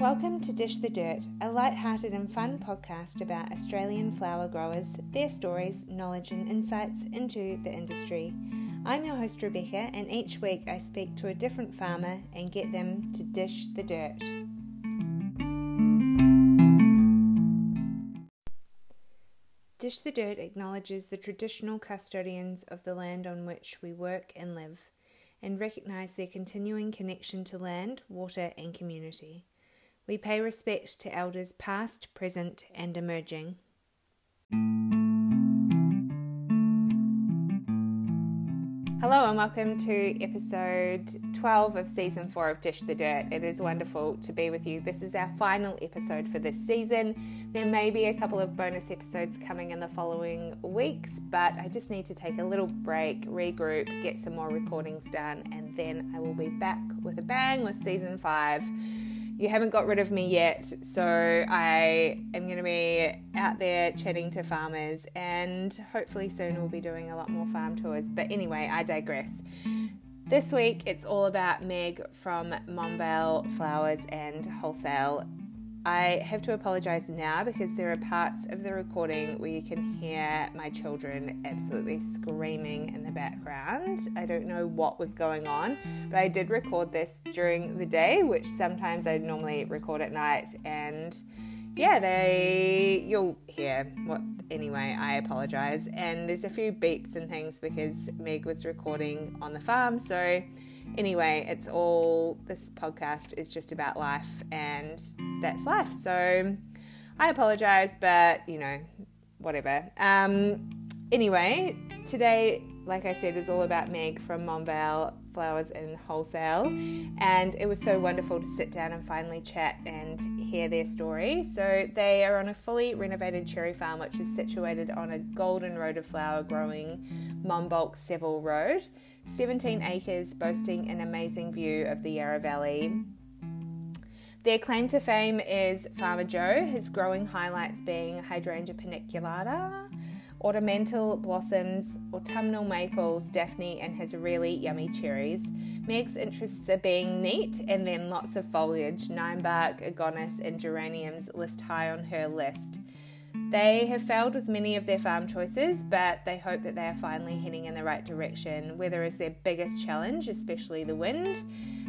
Welcome to Dish the Dirt, a light-hearted and fun podcast about Australian flower growers, their stories, knowledge, and insights into the industry. I'm your host Rebecca, and each week I speak to a different farmer and get them to dish the dirt. Dish the Dirt acknowledges the traditional custodians of the land on which we work and live, and recognise their continuing connection to land, water, and community. We pay respect to elders past, present, and emerging. Hello and welcome to episode 12 of season 4 of Dish the Dirt. It is wonderful to be with you. This is our final episode for this season. There may be a couple of bonus episodes coming in the following weeks, but I just need to take a little break, regroup, get some more recordings done, and then I will be back with a bang with season 5 you haven't got rid of me yet, so I am going to be out there chatting to farmers, and hopefully soon we'll be doing a lot more farm tours. But anyway, I digress. This week it's all about Meg from Monvale Flowers and Wholesale I have to apologize now because there are parts of the recording where you can hear my children absolutely screaming in the background. I don't know what was going on, but I did record this during the day, which sometimes I normally record at night, and yeah, they you'll hear what anyway, I apologize. And there's a few beeps and things because Meg was recording on the farm, so anyway, it's all this podcast is just about life, and that's life. So I apologize, but you know, whatever. Um, anyway, today, like I said, is all about Meg from Monvale Flowers and Wholesale, and it was so wonderful to sit down and finally chat and hear their story. So, they are on a fully renovated cherry farm which is situated on a golden road of flower growing Monbulk Seville Road. 17 acres boasting an amazing view of the Yarra Valley. Their claim to fame is Farmer Joe, his growing highlights being Hydrangea paniculata, ornamental blossoms, autumnal maples, Daphne, and his really yummy cherries. Meg's interests are being neat and then lots of foliage, ninebark, agonis, and geraniums list high on her list. They have failed with many of their farm choices, but they hope that they are finally heading in the right direction. Weather is their biggest challenge, especially the wind.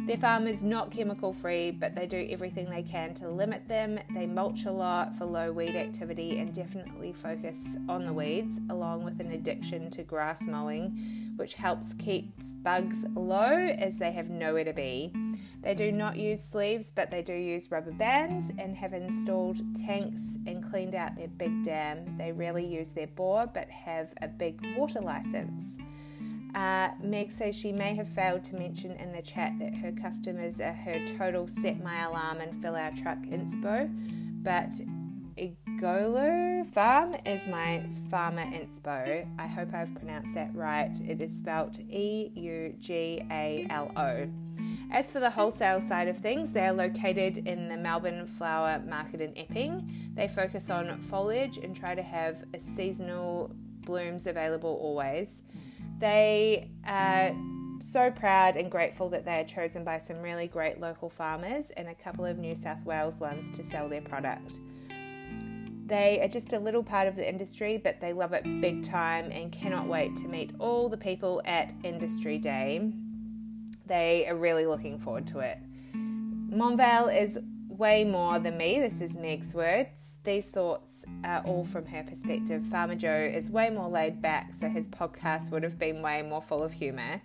Their farm is not chemical free, but they do everything they can to limit them. They mulch a lot for low weed activity and definitely focus on the weeds, along with an addiction to grass mowing, which helps keep bugs low as they have nowhere to be. They do not use sleeves, but they do use rubber bands and have installed tanks and cleaned out their big dam. They rarely use their bore, but have a big water license. Uh, Meg says she may have failed to mention in the chat that her customers are her total set my alarm and fill our truck inspo, but Eugalo Farm is my farmer inspo. I hope I've pronounced that right. It is spelt E U G A L O. As for the wholesale side of things, they are located in the Melbourne Flower Market in Epping. They focus on foliage and try to have seasonal blooms available always. They are so proud and grateful that they are chosen by some really great local farmers and a couple of New South Wales ones to sell their product. They are just a little part of the industry, but they love it big time and cannot wait to meet all the people at Industry Day. They are really looking forward to it. Monvale is way more than me. This is Meg's words. These thoughts are all from her perspective. Farmer Joe is way more laid back, so his podcast would have been way more full of humour.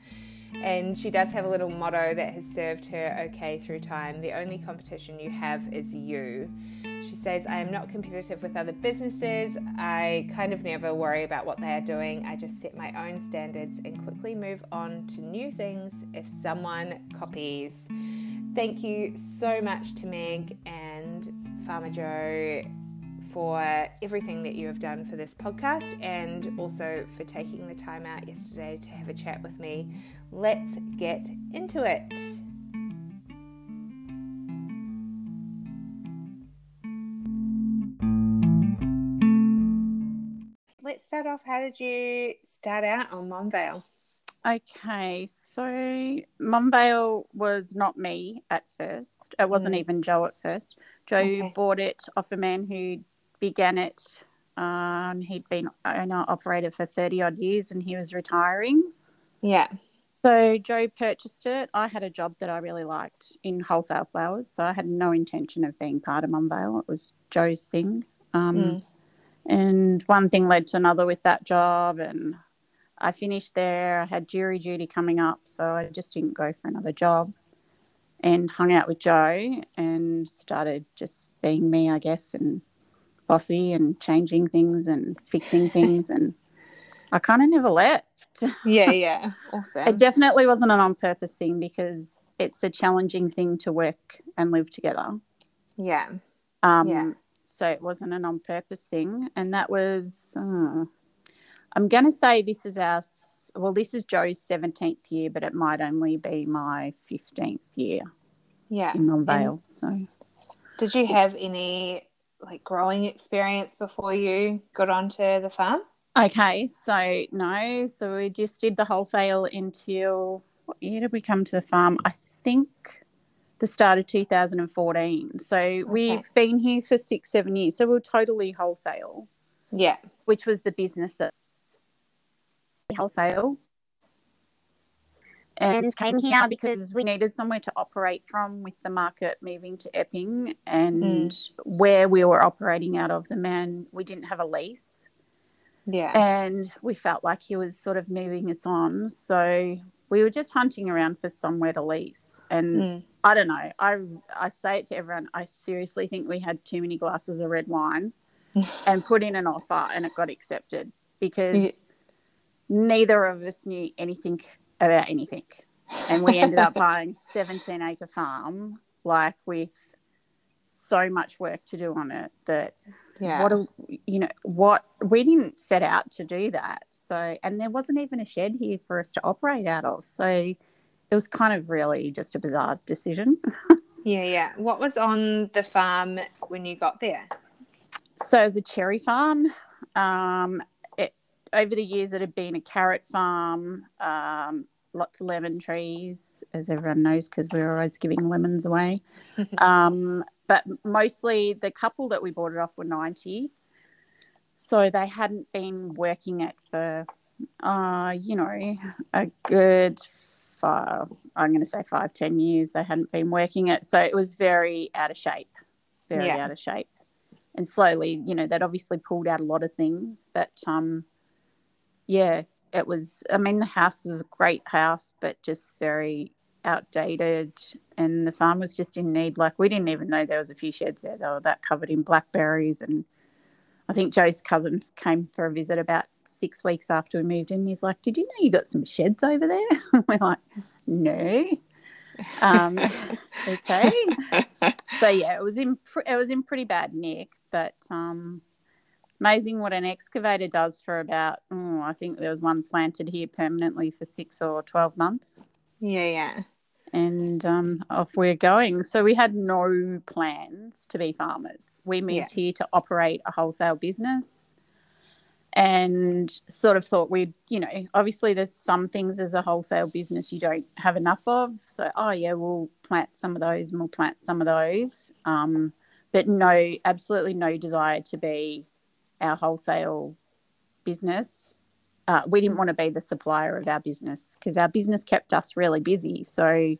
And she does have a little motto that has served her okay through time. The only competition you have is you. She says, I am not competitive with other businesses. I kind of never worry about what they are doing. I just set my own standards and quickly move on to new things if someone copies. Thank you so much to Meg and Farmer Joe for everything that you have done for this podcast and also for taking the time out yesterday to have a chat with me. Let's get into it. Let's start off. How did you start out on Monvale? Okay, so Monvale was not me at first. It wasn't Mm. even Joe at first. Joe Okay. bought it off a man who began it. Um, he'd been owner operator for 30 odd years and he was retiring. Yeah. So Joe purchased it. I had a job that I really liked in wholesale flowers, so I had no intention of being part of Monvale. It was Joe's thing. Um, Mm. And one thing led to another with that job, and I finished there. I had jury duty coming up, so I just didn't go for another job. And hung out with Joe and started just being me, I guess, and bossy and changing things and fixing things. And I kind of never left. Yeah, yeah. Awesome. It definitely wasn't an on purpose thing because it's a challenging thing to work and live together. yeah. Um, Yeah. So it wasn't an on purpose thing. And that was, uh, I'm going to say this is our, well, this is Joe's 17th year, but it might only be my 15th year Yeah. in Monvale. So, Did you have any like growing experience before you got onto the farm? Okay. So, no. So we just did the wholesale until, what year did we come to the farm? I think the start of 2014. So we've been here for six, seven years. So we're totally wholesale. Yeah. which was the business that wholesale and came here because we needed somewhere to operate from with the market moving to Epping and hmm. where we were operating out of the man we didn't have a lease Yeah. and we felt like he was sort of moving us on so we were just hunting around for somewhere to lease and Mm. I don't know I I say it to everyone I seriously think we had too many glasses of red wine and put in an offer and it got accepted because Yeah. neither of us knew anything about anything. And we ended up buying 17 acre farm, like with so much work to do on it that Yeah. what a, you know what we didn't set out to do that so and there wasn't even a shed here for us to operate out of so it was kind of really just a bizarre decision yeah, yeah. What was on the farm when you got there? So it was a cherry farm. Um, it, over the years, it had been a carrot farm, um, lots of lemon trees, as everyone knows, because we're always giving lemons away. um, but mostly the couple that we bought it off were 90. So they hadn't been working it for, uh, you know, a good five, I'm going to say five, ten years. They hadn't been working it. So it was very out of shape, very Yeah. out of shape and slowly, you know, they'd obviously pulled out a lot of things, but um, yeah, it was. I mean, the house is a great house, but just very outdated, and the farm was just in need. Like we didn't even know there was a few sheds there; they were that covered in blackberries. And I think Joe's cousin came for a visit about six weeks after we moved in. He's like, "Did you know you got some sheds over there?" We're like, "No." Um, okay so yeah, it was in it was in pretty bad nick, but um, amazing what an excavator does for about. Oh, I think there was one planted here permanently for six or twelve months, Yeah, yeah. and um, off we're going. So we had no plans to be farmers. We moved Yeah. here to operate a wholesale business. And sort of thought we'd, you know, obviously there's some things as a wholesale business you don't have enough of. So, oh yeah, we'll plant some of those and we'll plant some of those. Um, but no, absolutely no desire to be our wholesale business. Uh, we didn't want to be the supplier of our business because our business kept us really busy. So,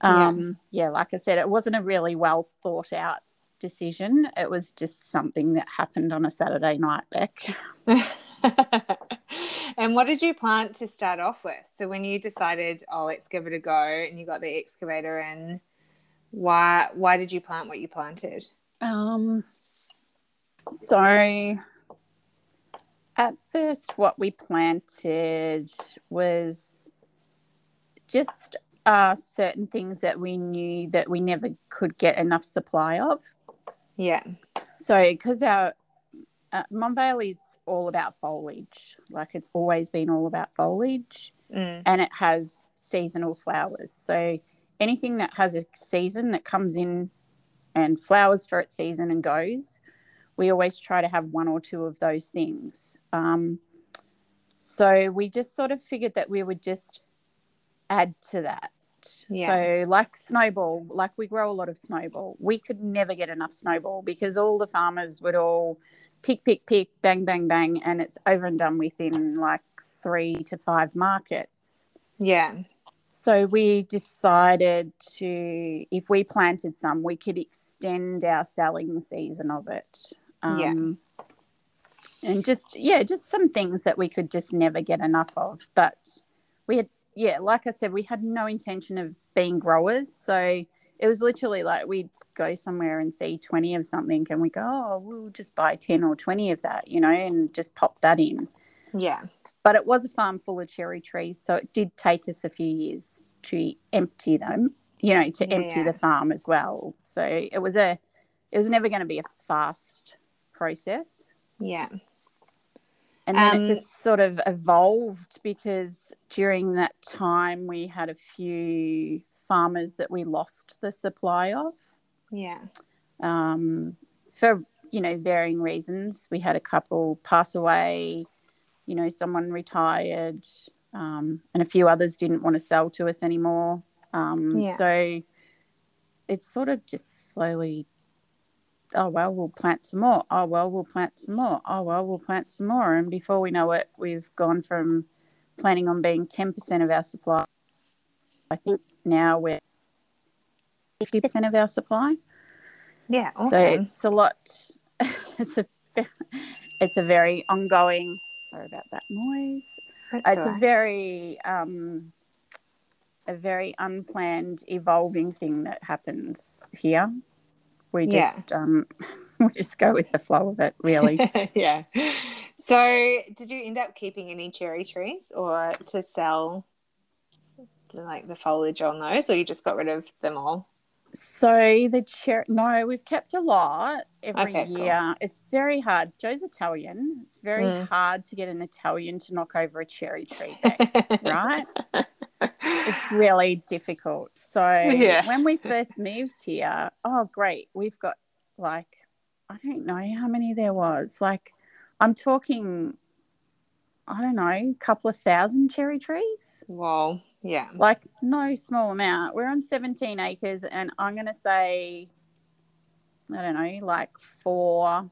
um, yeah. like I said, it wasn't a really well thought out decision. It was just something that happened on a Saturday night, Beck. and what did you plant to start off with? So when you decided, oh, let's give it a go, and you got the excavator in, why why did you plant what you planted? Um, so at first, what we planted was just uh, certain things that we knew that we never could get enough supply of. Yeah. So, because our uh, Monvale is all about foliage, like it's always been all about foliage, Mm. and it has seasonal flowers. So, anything that has a season that comes in and flowers for its season and goes, we always try to have one or two of those things. Um, So we just sort of figured that we would just add to that. Yeah. So, like snowball, like we grow a lot of snowball. We could never get enough snowball because all the farmers would all pick, pick, pick, bang, bang, bang, and it's over and done within like three to five markets. Yeah. So we decided to, if we planted some, we could extend our selling season of it. Yeah. Um, And just, yeah, just some things that we could just never get enough of. But we had, yeah, like I said, we had no intention of being growers. So it was literally like we'd go somewhere and see 20 of something and we go, oh, we'll just buy 10 or 20 of that, you know, and just pop that in Yeah. but it was a farm full of cherry trees so it did take us a few years to empty them you know to empty Yeah. the farm as well so it was a it was never going to be a fast process Yeah. and then Um, it just sort of evolved because during that time we had a few farmers that we lost the supply of Yeah. um, for you know varying reasons. We had a couple pass away, you know, someone retired, um, and a few others didn't want to sell to us anymore. Um, Yeah. So it's sort of just slowly. Oh well, we'll plant some more. Oh well, we'll plant some more. Oh well, we'll plant some more. And before we know it, we've gone from planning on being ten percent of our supply. I think now we're fifty percent of our supply. Yeah. Awesome. So it's a lot. It's a it's a very ongoing. Sorry about that noise. That's It's all a very um, a very unplanned, evolving thing that happens here. We Yeah. just um, we just go with the flow of it, really. yeah. So, did you end up keeping any cherry trees or to sell like the foliage on those, or you just got rid of them all? So the cherry, no, we've kept a lot every Okay, cool. year. It's very hard. Joe's Italian. It's very Mm. hard to get an Italian to knock over a cherry tree back, right? It's really difficult. So Yeah. when we first moved here, oh great, we've got like I don't know how many there was. Like I'm talking, I don't know, a couple of thousand cherry trees. Well, yeah. Like no small amount. We're on 17 acres, and I'm going to say, I don't know, like four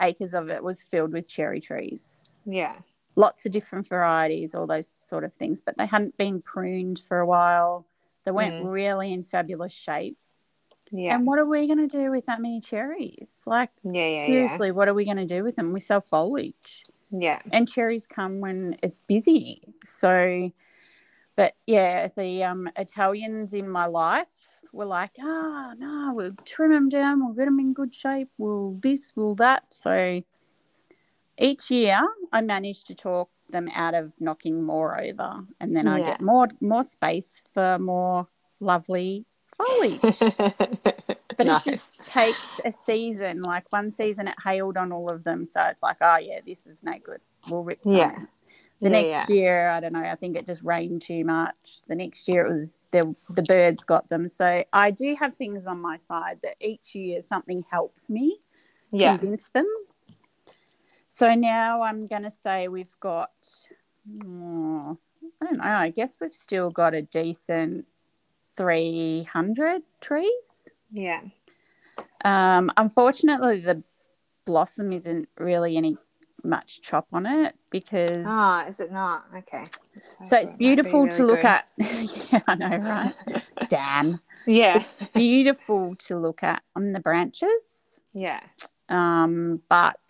acres of it was filled with cherry trees. Yeah. Lots of different varieties, all those sort of things, but they hadn't been pruned for a while. They weren't Mm. really in fabulous shape. Yeah. And what are we going to do with that many cherries? Like, yeah. Yeah. seriously, what are we going to do with them? We sell foliage Yeah. and cherries come when it's busy. So, but yeah, the um, Italians in my life were like, ah, no, we'll trim them down, we'll get them in good shape, we'll this, we'll that. So each year, I manage to talk them out of knocking more over, and then I Yeah. get more more space for more lovely foliage. But nice. it just takes a season. Like one season, it hailed on all of them, so it's like, oh yeah, this is no good. We'll rip. Some. Yeah. The Yeah, next year, I don't know. I think it just rained too much. The next year, it was the the birds got them. So I do have things on my side that each year something helps me Yeah. convince them. So now I'm going to say we've got. oh, I don't know. I guess we've still got a decent 300 trees. Yeah. Um, unfortunately, the blossom isn't really any much chop on it because Ah, is it not? Okay. so it's beautiful to look at. yeah, I know, right? Damn, Yeah. beautiful to look at on the branches, Yeah. um, but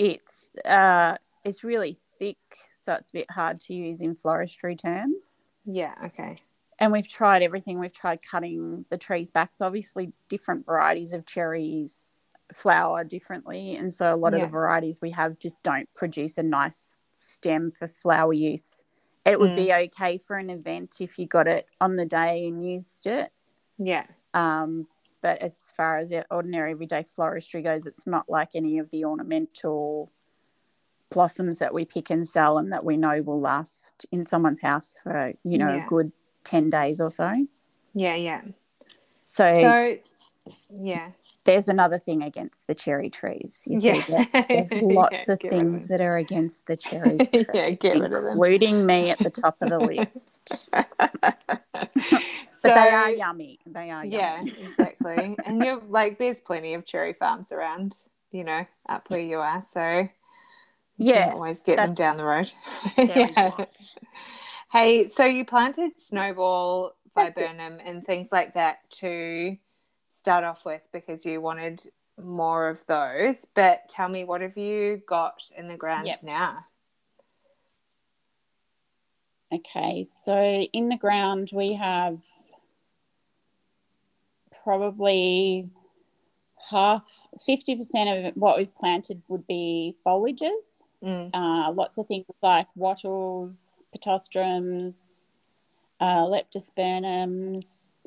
it's uh, it's really thick, so it's a bit hard to use in floristry terms. Yeah. Okay. and we've tried everything. We've tried cutting the trees back. So obviously, different varieties of cherries flower differently, and so a lot of the varieties we have just don't produce a nice stem for flower use. It would be okay for an event if you got it on the day and used it. Yeah. Um, but as far as ordinary everyday floristry goes, it's not like any of the ornamental blossoms that we pick and sell and that we know will last in someone's house for, you know, Yeah. a good 10 days or so. Yeah. Yeah. So, So Yeah. There's another thing against the cherry trees. You Yeah. that? There's lots Yeah, of get rid of things that are against the cherry trees, yeah, get rid of them. including me at the top of the list. so, But they are yummy. They are Yeah, exactly. and you're like, there's plenty of cherry farms around, you know, up where you are. So you can Yeah. always get them down the road. Yeah. Hey, so you planted snowball, viburnum, and things like that to start off with because you wanted more of those. But tell me, what have you got in the ground Yep. now? Okay, so in the ground we have probably half, 50% of what we've planted would be foliages. Mm. Uh, lots of things like wattles, pittosporums, uh, leptospermums.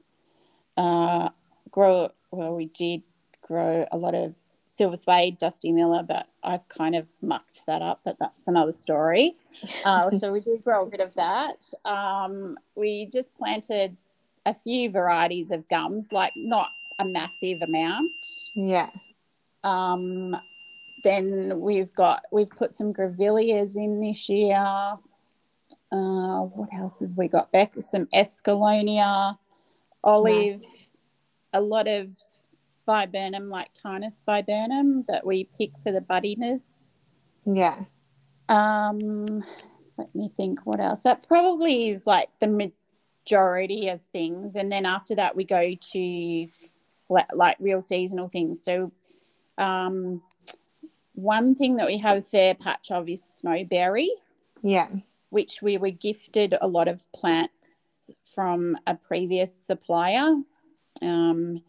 Uh, grow well, we did grow a lot of silver spade, dusty miller, but I've kind of mucked that up. But that's another story. Uh, so we did grow a bit of that. Um, we just planted a few varieties of gums, like not a massive amount. Yeah. Um, then we've got we've put some grevilleas in this year. Uh, what else have we got back? Some escallonia, olive, Nice. A lot of viburnum, like Tinus viburnum, that we pick for the buddiness. Yeah. Um, let me think what else. That probably is like the majority of things, and then after that we go to fla- like real seasonal things. So, um, one thing that we have a fair patch of is snowberry, Yeah. which we were gifted a lot of plants from a previous supplier, um,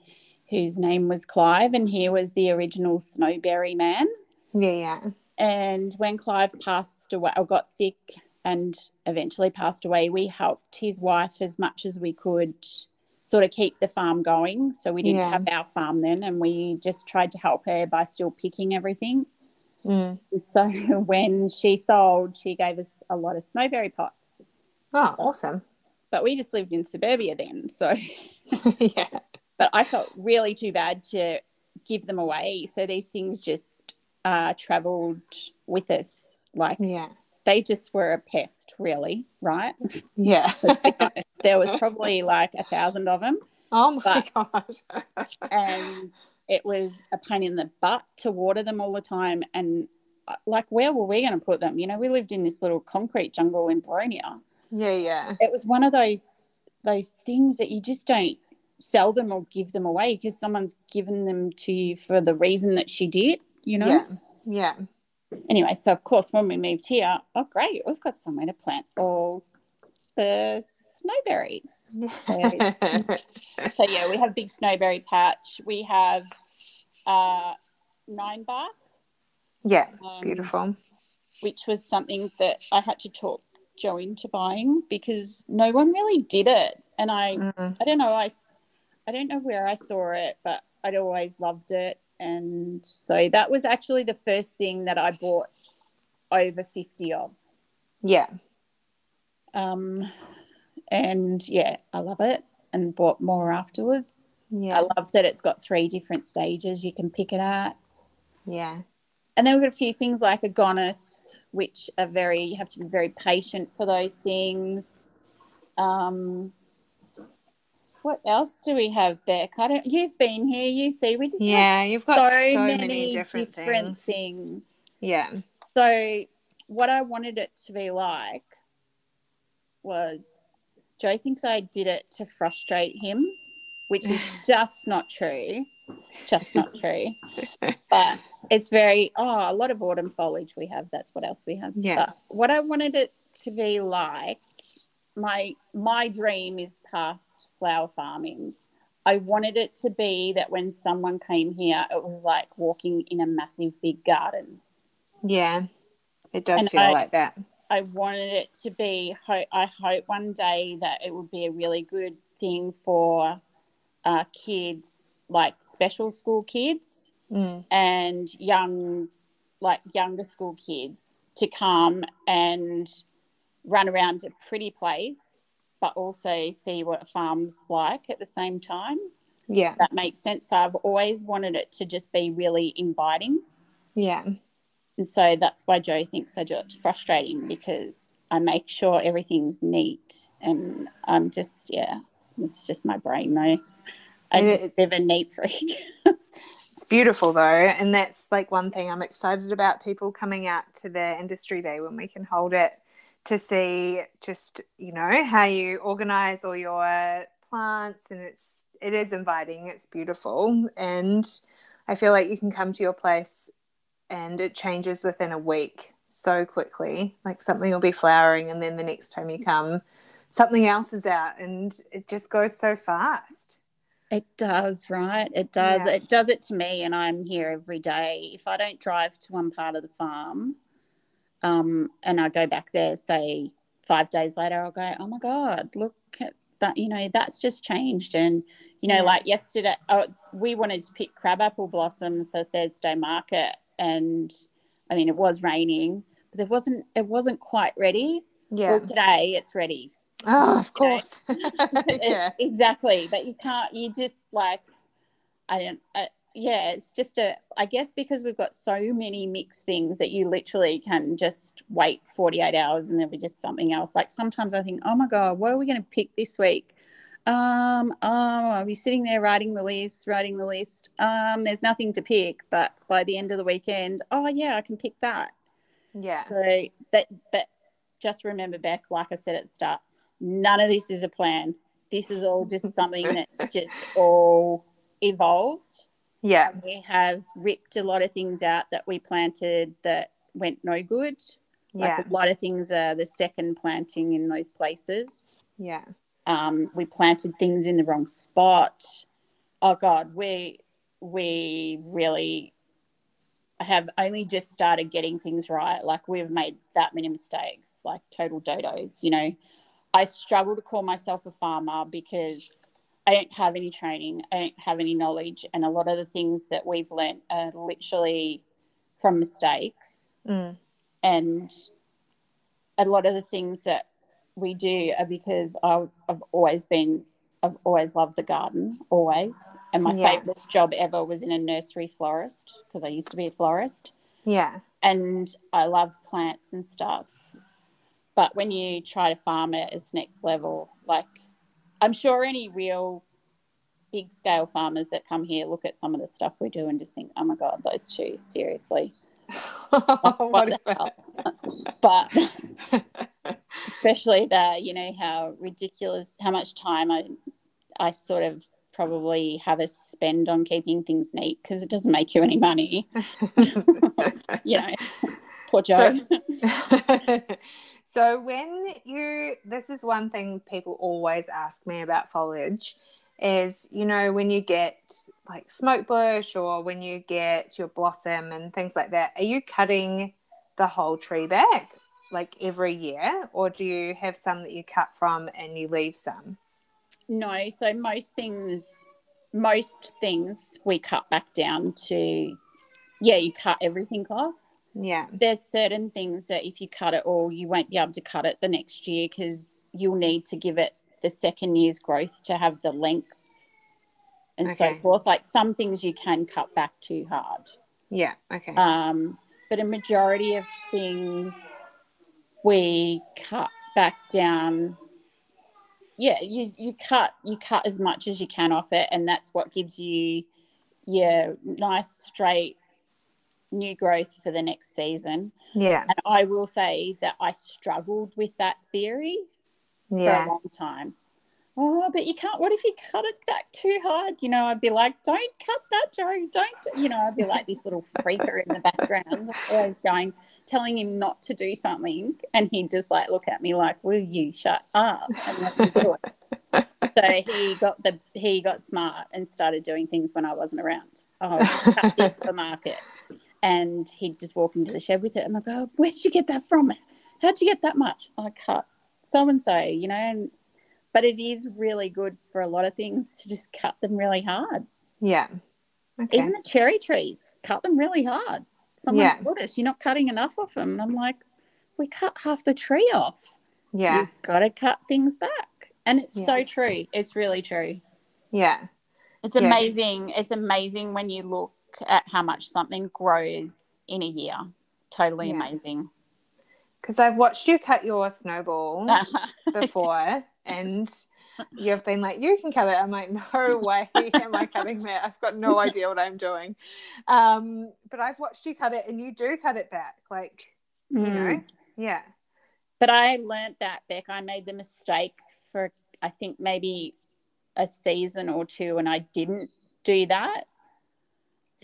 whose name was Clive, and he was the original snowberry man. Yeah. Yeah. And when Clive passed away, or got sick and eventually passed away, we helped his wife as much as we could sort of keep the farm going. So we didn't Yeah. have our farm then, and we just tried to help her by still picking everything. Mm. So when she sold, she gave us a lot of snowberry pots. Oh, awesome. But we just lived in suburbia then. So, yeah. but I felt really too bad to give them away. So these things just uh, traveled with us. Like Yeah. they just were a pest, really, right? Yeah. Let's be honest. There was probably like a thousand of them, oh my god. and it was a pain in the butt to water them all the time. And uh, like, where were we going to put them? You know, we lived in this little concrete jungle in Boronia. yeah. Yeah. It was one of those those things that you just don't sell them or give them away because someone's given them to you for the reason that she did. You know. Yeah. Yeah. anyway, so of course, when we moved here, oh great, we've got somewhere to plant all the snowberries. So yeah, we have a big snowberry patch. We have uh, nine bark, yeah. um, Beautiful. which was something that I had to talk Joe into buying because no one really did it, and I Mm. I don't know I, I don't know where I saw it, but I'd always loved it, and so that was actually the first thing that I bought over fifty of. Yeah. Um, and yeah, I love it and bought more afterwards. Yeah. I love that it's got three different stages you can pick it at. Yeah. And then we've got a few things like agonis, which are very, you have to be very patient for those things. Um, what else do we have, Beck? I don't, you've been here, you see, we just Yeah, you've got so many different things. things. Yeah. So, what I wanted it to be like was Joe thinks I did it to frustrate him, which is just not true. Just not true. But it's very, oh, a lot of autumn foliage we have. That's what else we have. Yeah. But what I wanted it to be like, my my dream is past flower farming. I wanted it to be that when someone came here, it was like walking in a massive big garden. Yeah. It does And feel I- like that. I wanted it to be. ho- I hope one day that it would be a really good thing for uh, kids, like special school kids Mm. and young, like younger school kids, to come and run around a pretty place, but also see what a farm's like at the same time. Yeah. That makes sense. So I've always wanted it to just be really inviting. Yeah. And so that's why Joe thinks I do it frustrating because I make sure everything's neat and I'm just, yeah, it's just my brain though. I'm It just a bit of a neat freak. It's beautiful though, and that's like one thing I'm excited about people coming out to the industry day when we can hold it to see just you know how you organize all your plants and it's it is inviting, it's beautiful, and I feel like you can come to your place and it changes within a week so quickly. Like something will be flowering, and then the next time you come, something else is out, and it just goes so fast. It does, right? It does. Yeah. It does it to me, and I'm here every day. If I don't drive to one part of the farm, um, and I go back there, say five days later, I'll go, oh my god, look at that! You know, that's just changed. And you know, Yeah. like yesterday, oh, we wanted to pick crabapple blossom for Thursday market, and I mean, it was raining, but it wasn't. It wasn't quite ready. Yeah. Well, today it's ready. Oh, of course. yeah. Exactly but you can't you just like i don't uh, yeah it's just a i guess because we've got so many mixed things that you literally can just wait 48 hours and there'll be just something else like sometimes i think oh my god what are we going to pick this week um oh i'll be sitting there writing the list writing the list um there's nothing to pick but by the end of the weekend oh yeah i can pick that Yeah. so that but just remember beck like i said at the start none of this is a plan. This is all just something that's just all evolved. Yeah. we have ripped a lot of things out that we planted that went no good. Yeah. a lot of things are the second planting in those places. Yeah. um, we planted things in the wrong spot. Oh god we we really have only just started getting things right. Like we've made that many mistakes like total dodos you know i struggle to call myself a farmer because i don't have any training i don't have any knowledge and a lot of the things that we've learnt are literally from mistakes Mm. and a lot of the things that we do are because I- I've always been I've always loved the garden always and my Yeah. favorite job ever was in a nursery florist because I used to be a florist Yeah. and I love plants and stuff but when you try to farm it it's next level. Like I'm sure any real big scale farmers that come here look at some of the stuff we do and just think oh my god those two seriously. What but especially the you know how ridiculous how much time i i sort of probably have us spend on keeping things neat because it doesn't make you any money. You know poor joe So, so when you this is one thing people always ask me about foliage is you know when you get like smoke bush or when you get your blossom and things like that are you cutting the whole tree back like every year? Or do you have some that you cut from and you leave some? No so most things most things we cut back down to yeah you cut everything off yeah. There's certain things that if you cut it all you won't be able to cut it the next year because you'll need to give it the second year's growth to have the length and so forth. Like some things you can cut back too hard. Yeah okay. Um, but a majority of things we cut back down yeah you, you cut you cut as much as you can off it and that's what gives you your nice straight new growth for the next season yeah and I will say that I struggled with that theory for a long time. Oh, but you can't. What if you cut it back too hard? You know, I'd be like, "Don't cut that, Joe. Don't." You know, I'd be like this little freaker in the background, always going, telling him not to do something, and he'd just like look at me like, "Will you shut up and let me do it?" so he got the he got smart and started doing things when I wasn't around. Oh, cut this for market. And he'd just walk into the shed with it. And I go, Where'd you get that from? How'd you get that much? I cut so and so, you know, and but it is really good for a lot of things to just cut them really hard. yeah okay Even the cherry trees, cut them really hard. Someone Yeah. told us you're not cutting enough of them. And I'm like, we cut half the tree off. yeah You've got to cut things back. And it's Yeah. so true. It's really true. Yeah. It's Yeah. amazing. It's amazing when you look at how much something grows in a year. Totally Yeah. amazing. Because I've watched you cut your snowball before, and you've been like, "You can cut it." I'm like, "No way, am I cutting that? I've got no idea what I'm doing." Um, but I've watched you cut it, and you do cut it back, like you Mm. know, yeah, But I learnt that, Beck. I made the mistake for, I think, maybe a season or two, and I didn't do that,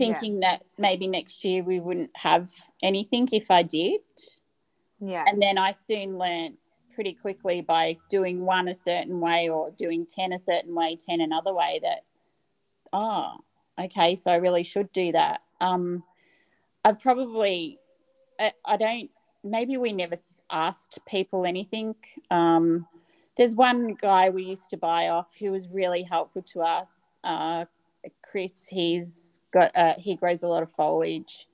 thinking that maybe next year we wouldn't have anything if I did. yeah, And then I soon learnt pretty quickly by doing one a certain way or doing 10 a certain way, 10 another way that, oh, okay, so I really should do that. Um, I probably, I, I don't, maybe we never asked people anything. Um, there's one guy we used to buy off who was really helpful to us. Uh, Chris, he's got, uh, he grows a lot of foliage.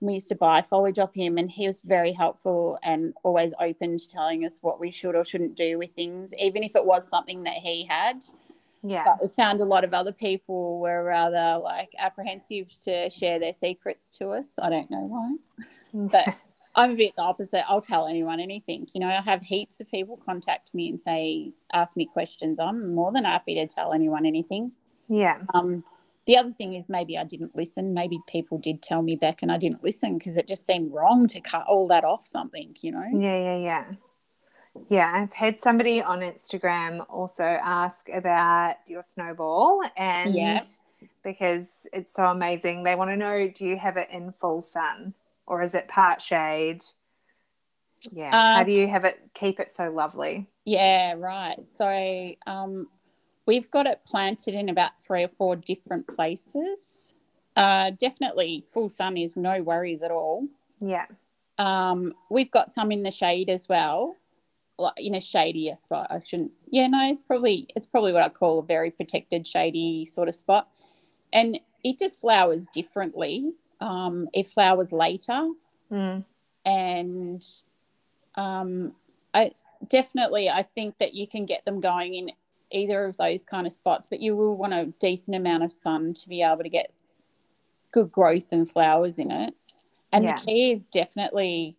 We used to buy foliage off him and he was very helpful and always open to telling us what we should or shouldn't do with things even if it was something that he had. Yeah, but we found a lot of other people were rather like apprehensive to share their secrets to us. I don't know why. But i'm a bit the opposite. I'll tell anyone anything. You know i have heaps of people contact me and say ask me questions. I'm more than happy to tell anyone anything yeah, um, the other thing is maybe I didn't listen. Maybe people did tell me back and I didn't listen because it just seemed wrong to cut all that off something, you know? yeah, yeah, yeah. Yeah, I've had somebody on Instagram also ask about your snowball, and Yeah. because it's so amazing, they want to know: Do you have it in full sun, or is it part shade? Yeah, Uh, how do you have it? Keep it so lovely. Yeah, right. So um, we've got it planted in about three or four different places. Uh, definitely full sun is no worries at all. Yeah, Um, we've got some in the shade as well, like in a shadier spot. I shouldn't. Yeah, no, it's probably it's probably what I call a very protected, shady sort of spot, and it just flowers differently. Um, it flowers later, mm. and um, I definitely I think that you can get them going in either of those kind of spots, but you will want a decent amount of sun to be able to get good growth and flowers in it. And Yeah. the key is definitely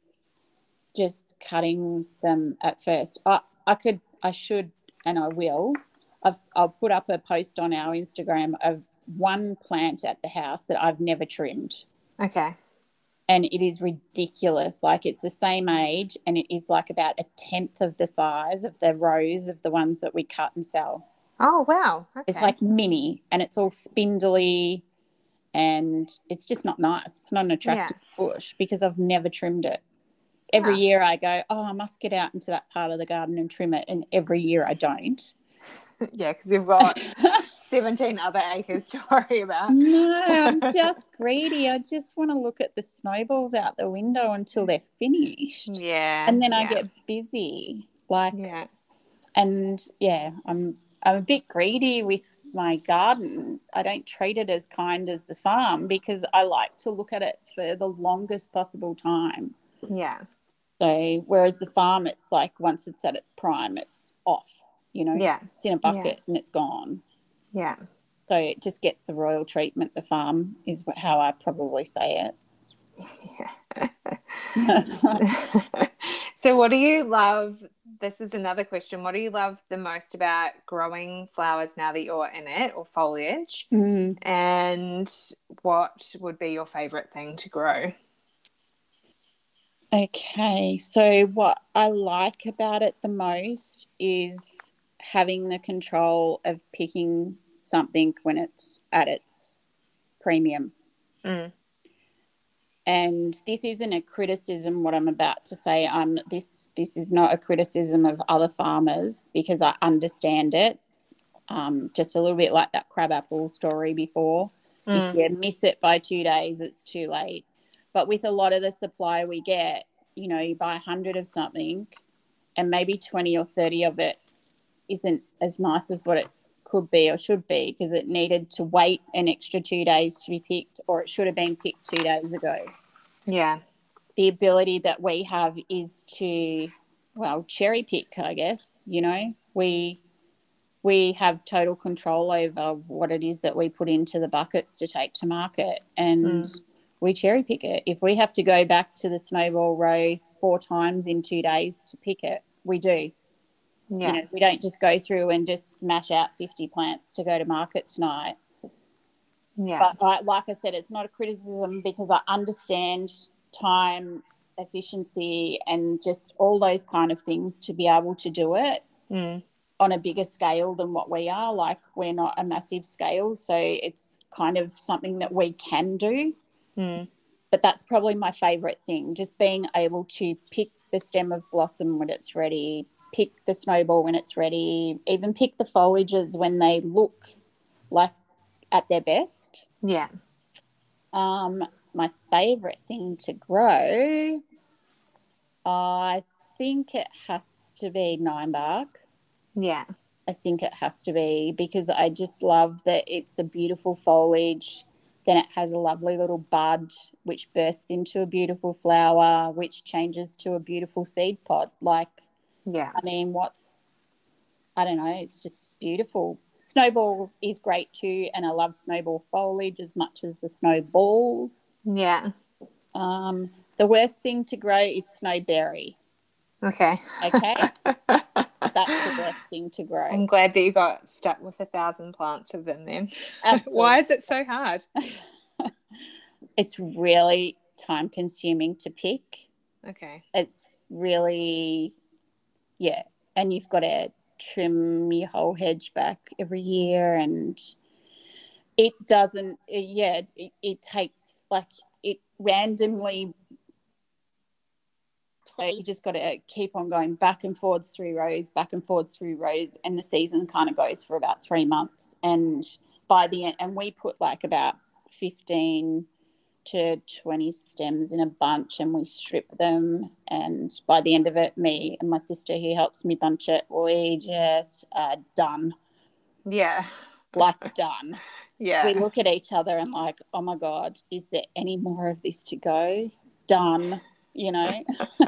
just cutting them at first. I, I could, I should, and I will. I've, I'll put up a post on our Instagram of one plant at the house that I've never trimmed okay. And it is ridiculous. Like it's the same age, and it is like about a tenth of the size of the rows of the ones that we cut and sell. Oh wow. Okay. It's like mini, and it's all spindly, and it's just not nice. It's not an attractive bush because I've never trimmed it. Every Ah. year I go, oh, I must get out into that part of the garden and trim it, and every year I don't. yeah, because you've got seventeen other acres to worry about. no, I'm just greedy. I just want to look at the snowballs out the window until they're finished. Yeah. and then I get busy. Like, Yeah. and yeah, I'm I'm a bit greedy with my garden. I don't treat it as kind as the farm because I like to look at it for the longest possible time. Yeah. So whereas the farm, it's like once it's at its prime, it's off. You know, Yeah. it's in a bucket and it's gone. Yeah. So it just gets the royal treatment. The farm is how I probably say it. so what do you love this is another question what do you love the most about growing flowers now that you're in it or foliage Mm. and what would be your favorite thing to grow Okay, so what I like about it the most is having the control of picking something when it's at its premium. Mm. And this isn't a criticism what I'm about to say. I'm this this is not a criticism of other farmers because I understand it. Um, just a little bit like that crabapple story before. If you miss it by two days, it's too late. But with a lot of the supply we get, you know, you buy a hundred of something, and maybe twenty or thirty of it isn't as nice as what it could be or should be because it needed to wait an extra two days to be picked, or it should have been picked two days ago. yeah The ability that we have is to, well, cherry pick. I guess you know we we have total control over what it is that we put into the buckets to take to market and Mm. we cherry pick it. If we have to go back to the snowball row four times in two days to pick it, we do. Yeah. You know, we don't just go through and just smash out 50 plants to go to market tonight. yeah. But like, like I said, it's not a criticism because I understand time, efficiency, and just all those kind of things to be able to do it Mm. on a bigger scale than what we are. Like we're not a massive scale, so it's kind of something that we can do. Mm. But that's probably my favorite thing, just being able to pick the stem of blossom when it's ready, pick the snowball when it's ready, even pick the foliages when they look like at their best. Yeah. Um, my favorite thing to grow, I think it has to be nine bark. Yeah. I think it has to be because I just love that it's a beautiful foliage. Then it has a lovely little bud, which bursts into a beautiful flower, which changes to a beautiful seed pod. Like, Yeah. I mean, what's, I don't know, it's just beautiful. Snowball is great too, and I love snowball foliage as much as the snowballs. Yeah. Um, the worst thing to grow is snowberry. Okay. Okay, that's the worst thing to grow. I'm glad that you got stuck with a thousand plants of them then. Absolutely. Why is it so hard? it's really time consuming to pick. Okay. It's really, yeah, and you've got to trim your whole hedge back every year, and it doesn't. Yeah, it, it takes like it randomly. So you just got to keep on going back and forwards through rows, back and forwards through rows, and the season kind of goes for about three months. And by the end, and we put like about fifteen to 20 stems in a bunch and we strip them. And by the end of it, me and my sister who helps me bunch it, we just are done. Yeah. Like done. Yeah. We look at each other and like, oh my God, is there any more of this to go? Done. You know?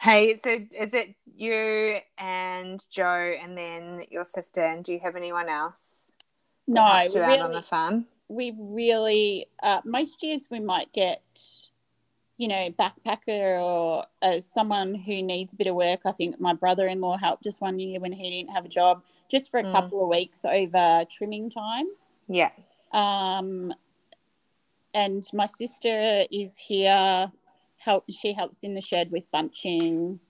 hey, so is it you and Joe and then your sister and do you have anyone else? no, we out on really, the farm. We really, uh, most years we might get, you know, backpacker or uh, someone who needs a bit of work. I think my brother in law helped us one year when he didn't have a job, just for a Mm. couple of weeks over trimming time. Yeah. Um, and my sister is here. Help. She helps in the shed with bunching,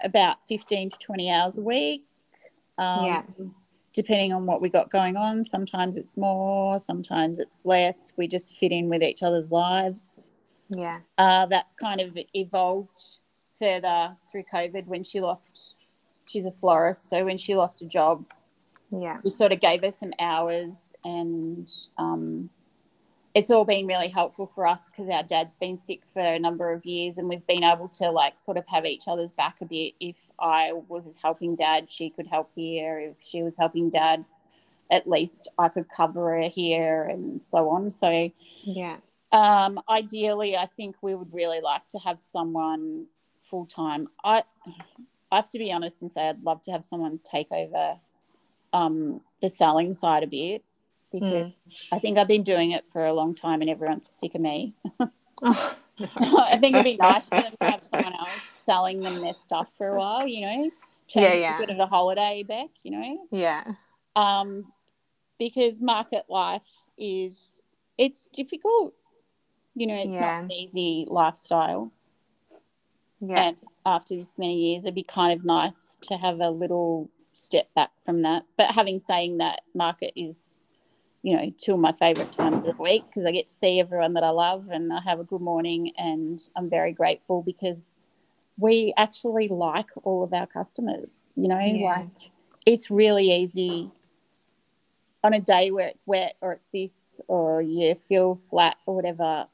about fifteen to twenty hours a week. Um, Yeah. Depending on what we got going on, sometimes it's more, sometimes it's less. We just fit in with each other's lives. Yeah. Uh, that's kind of evolved further through COVID when she lost. She's a florist, so when she lost a job, Yeah. we sort of gave her some hours and um, it's all been really helpful for us because our dad's been sick for a number of years and we've been able to like sort of have each other's back a bit if i was helping dad she could help here if she was helping dad at least i could cover her here and so on so Yeah. um, ideally, I think we would really like to have someone full time. I, I have to be honest and say I'd love to have someone take over um, the selling side a bit because I think I've been doing it for a long time and everyone's sick of me. Oh, I think it'd be nice for them to have someone else selling them their stuff for a while, you know, change it yeah. a bit of a holiday back, you know yeah. um, because market life is it's difficult. You know, it's Yeah. not an easy lifestyle. Yeah. And after this many years, it'd be kind of nice to have a little step back from that. But having saying that, market is, you know, two of my favourite times of the week because I get to see everyone that I love and I have a good morning. And I'm very grateful because we actually like all of our customers. You know, Yeah. like it's really easy on a day where it's wet or it's this or you feel flat or whatever.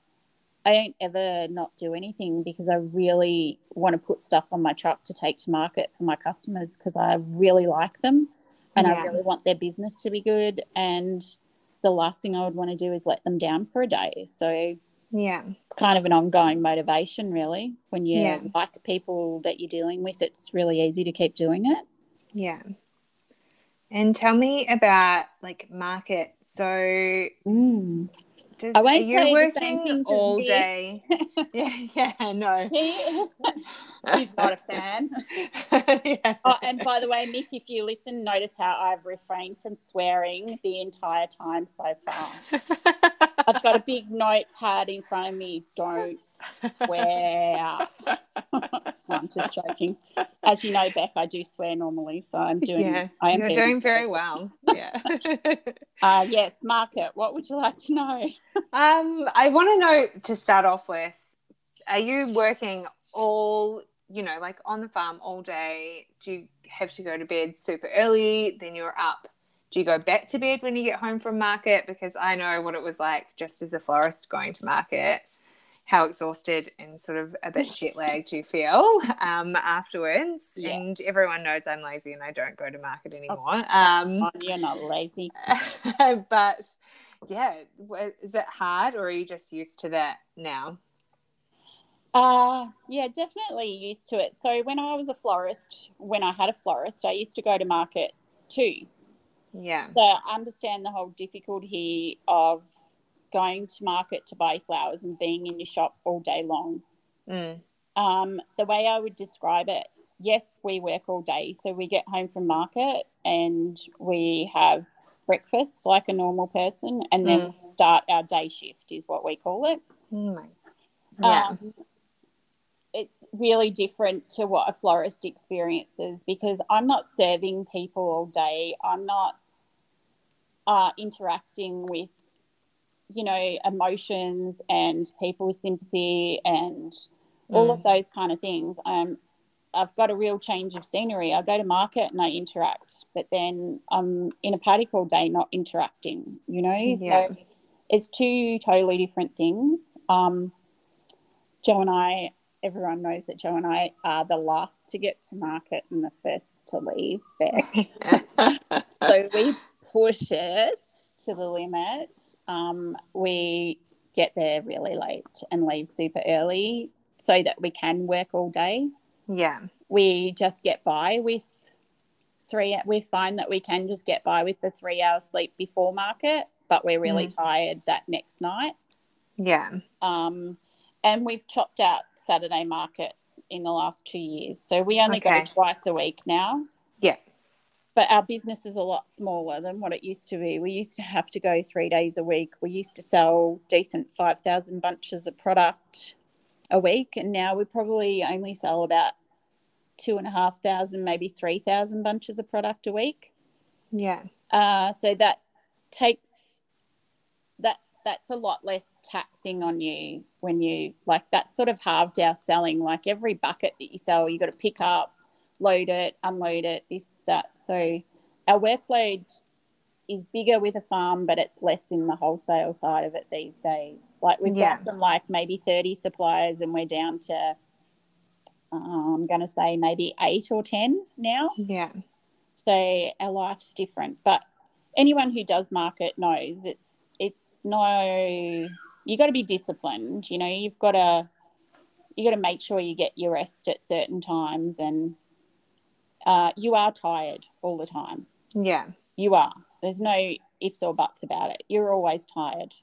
I don't ever not do anything because I really want to put stuff on my truck to take to market for my customers because I really like them and Yeah. I really want their business to be good. And the last thing I would want to do is let them down for a day. So Yeah. it's kind of an ongoing motivation, really. When you Yeah. like people that you're dealing with, it's really easy to keep doing it. Yeah. And tell me about like market. So Mm. Does, I won't you tell you the same working all day? yeah, yeah, no. He, he's not a fan. yeah. Oh, and by the way, Mick, if you listen, notice how I've refrained from swearing the entire time so far. I've got a big notepad in front of me. Don't swear. I'm just joking. As you know, Beck, I do swear normally, so I'm doing. yeah, I am you're doing very well. Yeah. Uh, yes, market. What would you like to know? um, I want to know to start off with, are you working all, you know, like on the farm all day? Do you have to go to bed super early? Then you're up. Do you go back to bed when you get home from market? Because I know what it was like just as a florist going to market, how exhausted and sort of a bit jet lagged you feel um, afterwards. Yeah. And everyone knows I'm lazy and I don't go to market anymore. Um, Oh, you're not lazy. but yeah, is it hard or are you just used to that now? Uh, yeah, definitely used to it. So when I was a florist, when I had a florist, I used to go to market too. Yeah. So I understand the whole difficulty of going to market to buy flowers and being in your shop all day long. Mm. Um, the way I would describe it, yes, we work all day. So we get home from market and we have breakfast like a normal person, and then Mm. start our day shift, is what we call it. Oh my. Yeah. Um, it's really different to what a florist experiences because I'm not serving people all day. I'm not uh, interacting with, you know, emotions and people with sympathy and all of those kind of things. Um, I've got a real change of scenery. I go to market and I interact, but then I'm in a paddock all day, not interacting. You know, Yeah. so it's two totally different things. Um, Joe and I, everyone knows that Joe and I are the last to get to market and the first to leave. Beck. so we push it to the limit. Um, we get there really late and leave super early so that we can work all day. yeah. We just get by with three. We find that we can just get by with the three hours sleep before market, but we're really tired that next night. Yeah. Um, and we've chopped out Saturday market in the last two years. So we only Okay. go twice a week now. Yeah. But our business is a lot smaller than what it used to be. We used to have to go three days a week. We used to sell decent 5,000 bunches of product a week. And now we probably only sell about two and a half thousand, maybe 3,000 bunches of product a week. Yeah. Uh, so that takes that that's a lot less taxing on you when you like that sort of halved our selling. Like every bucket that you sell, you got to pick up, load it, unload it, this that. So our workload is bigger with a farm, but it's less in the wholesale side of it these days. Like we've Yeah. got from like maybe thirty suppliers, and we're down to uh, I'm going to say maybe eight or ten now. Yeah. So our life's different. But anyone who does market knows it's it's no you got to be disciplined. You know, you've got to you got to make sure you get your rest at certain times, and uh, you are tired all the time. Yeah. You are. There's no ifs or buts about it. You're always tired.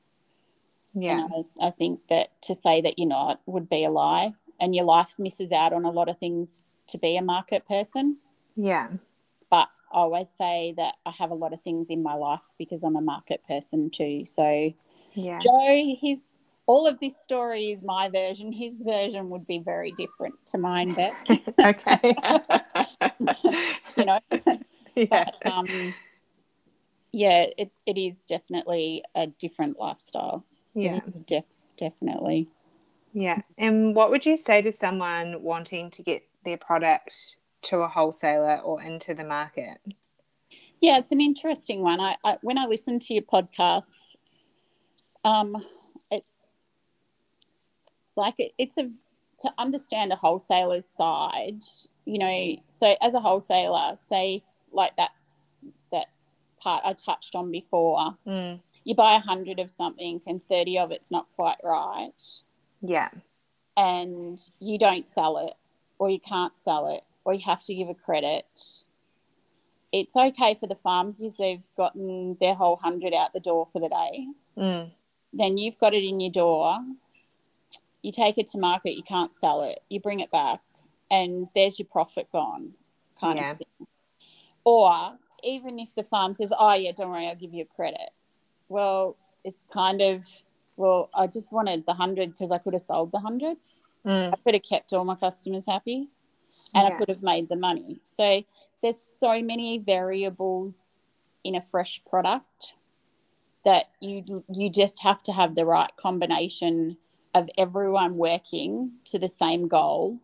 Yeah. And I, I think that to say that you're not would be a lie, and your life misses out on a lot of things to be a market person Yeah. but I always say that I have a lot of things in my life because I'm a market person too. So Yeah. Joe, his all of this story is my version. His version would be very different to mine, Beck. okay. you know, yeah. but um, yeah, it, it is definitely a different lifestyle. Yeah. It is def- definitely. Yeah. And what would you say to someone wanting to get their product to a wholesaler or into the market? Yeah, it's an interesting one. I, I when I listen to your podcasts, um, it's like it, it's a to understand a wholesaler's side. You know, so as a wholesaler, say like that's that part I touched on before. Mm. You buy a hundred of something, and thirty of it's not quite right, Yeah. and you don't sell it, or you can't sell it, or you have to give a credit it's okay for the farm because they've gotten their whole hundred out the door for the day. Mm. Then you've got it in your door. You take it to market, you can't sell it. You bring it back, and there's your profit gone, kind Yeah. of thing. Or even if the farm says, "Oh yeah, don't worry, I'll give you a credit." Well, it's kind of well, I just wanted the hundred because I could have sold the hundred. Mm. I could have kept all my customers happy and I could have made the money. So there's so many variables in a fresh product that you you just have to have the right combination of everyone working to the same goal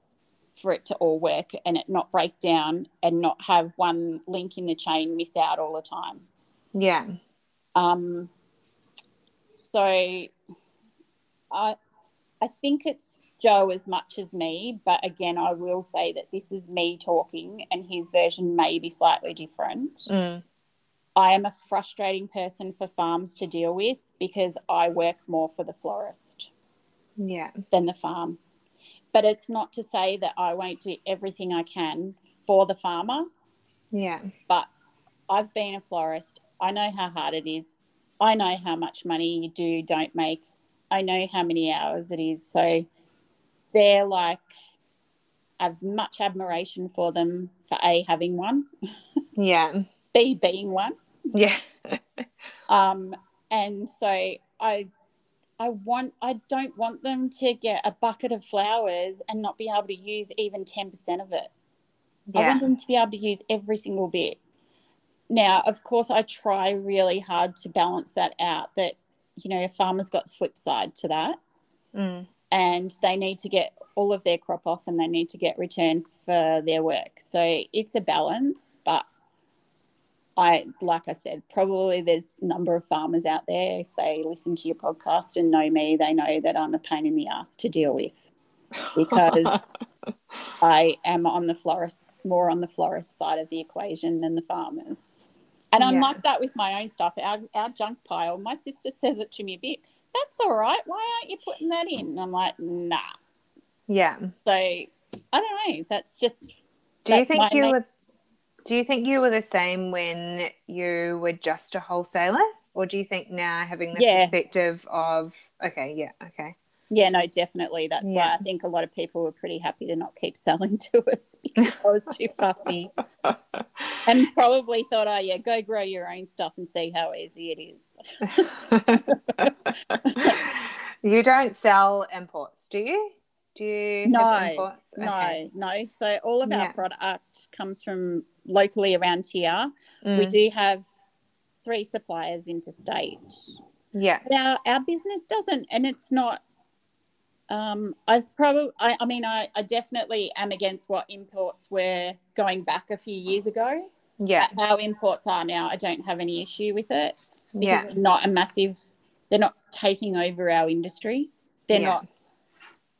for it to all work and it not break down and not have one link in the chain miss out all the time. Yeah. Um, so I I think it's Joe as much as me, but again, I will say that this is me talking, and his version may be slightly different. Mm. I am a frustrating person for farms to deal with because I work more for the florist Yeah. than the farm. But it's not to say that I won't do everything I can for the farmer Yeah. but I've been a florist. I know how hard it is. I know how much money you do, don't make. I know how many hours it is. So they're like, I have much admiration for them for A, having one, Yeah. B, being one. Yeah. Um, and so I, I want, I don't want them to get a bucket of flowers and not be able to use even 10% of it. I want them to be able to use every single bit. Now, of course, I try really hard to balance that out. That you know, a farmer's got the flip side to that, Mm. and they need to get all of their crop off, and they need to get return for their work. So it's a balance, but I, like I said, probably there's a number of farmers out there. If they listen to your podcast and know me, they know that I'm a pain in the ass to deal with because I am on the florist, more on the florist side of the equation than the farmers. And I'm Yeah. like that with my own stuff. Our, our junk pile, my sister says it to me a bit, that's all right. Why aren't you putting that in? And I'm like, nah. yeah. So I don't know. That's just. Do you think you were do you think you were the same when you were just a wholesaler? Or do you think now having the Yeah. perspective of okay, yeah, okay. Yeah, no, definitely. That's why I think a lot of people were pretty happy to not keep selling to us because I was too fussy and probably thought, oh, yeah, go grow your own stuff and see how easy it is. you don't sell imports, do you? Do you No, have imports? No, no. So all of our Yeah. product comes from locally around here. We Mm, do have three suppliers interstate. yeah. But our, our business doesn't, and it's not. Um, I've probably, I, I mean, I, I definitely am against what imports were going back a few years ago. Yeah. How imports are now, I don't have any issue with it because Yeah. they're not a massive, they're not taking over our industry. They're Yeah. not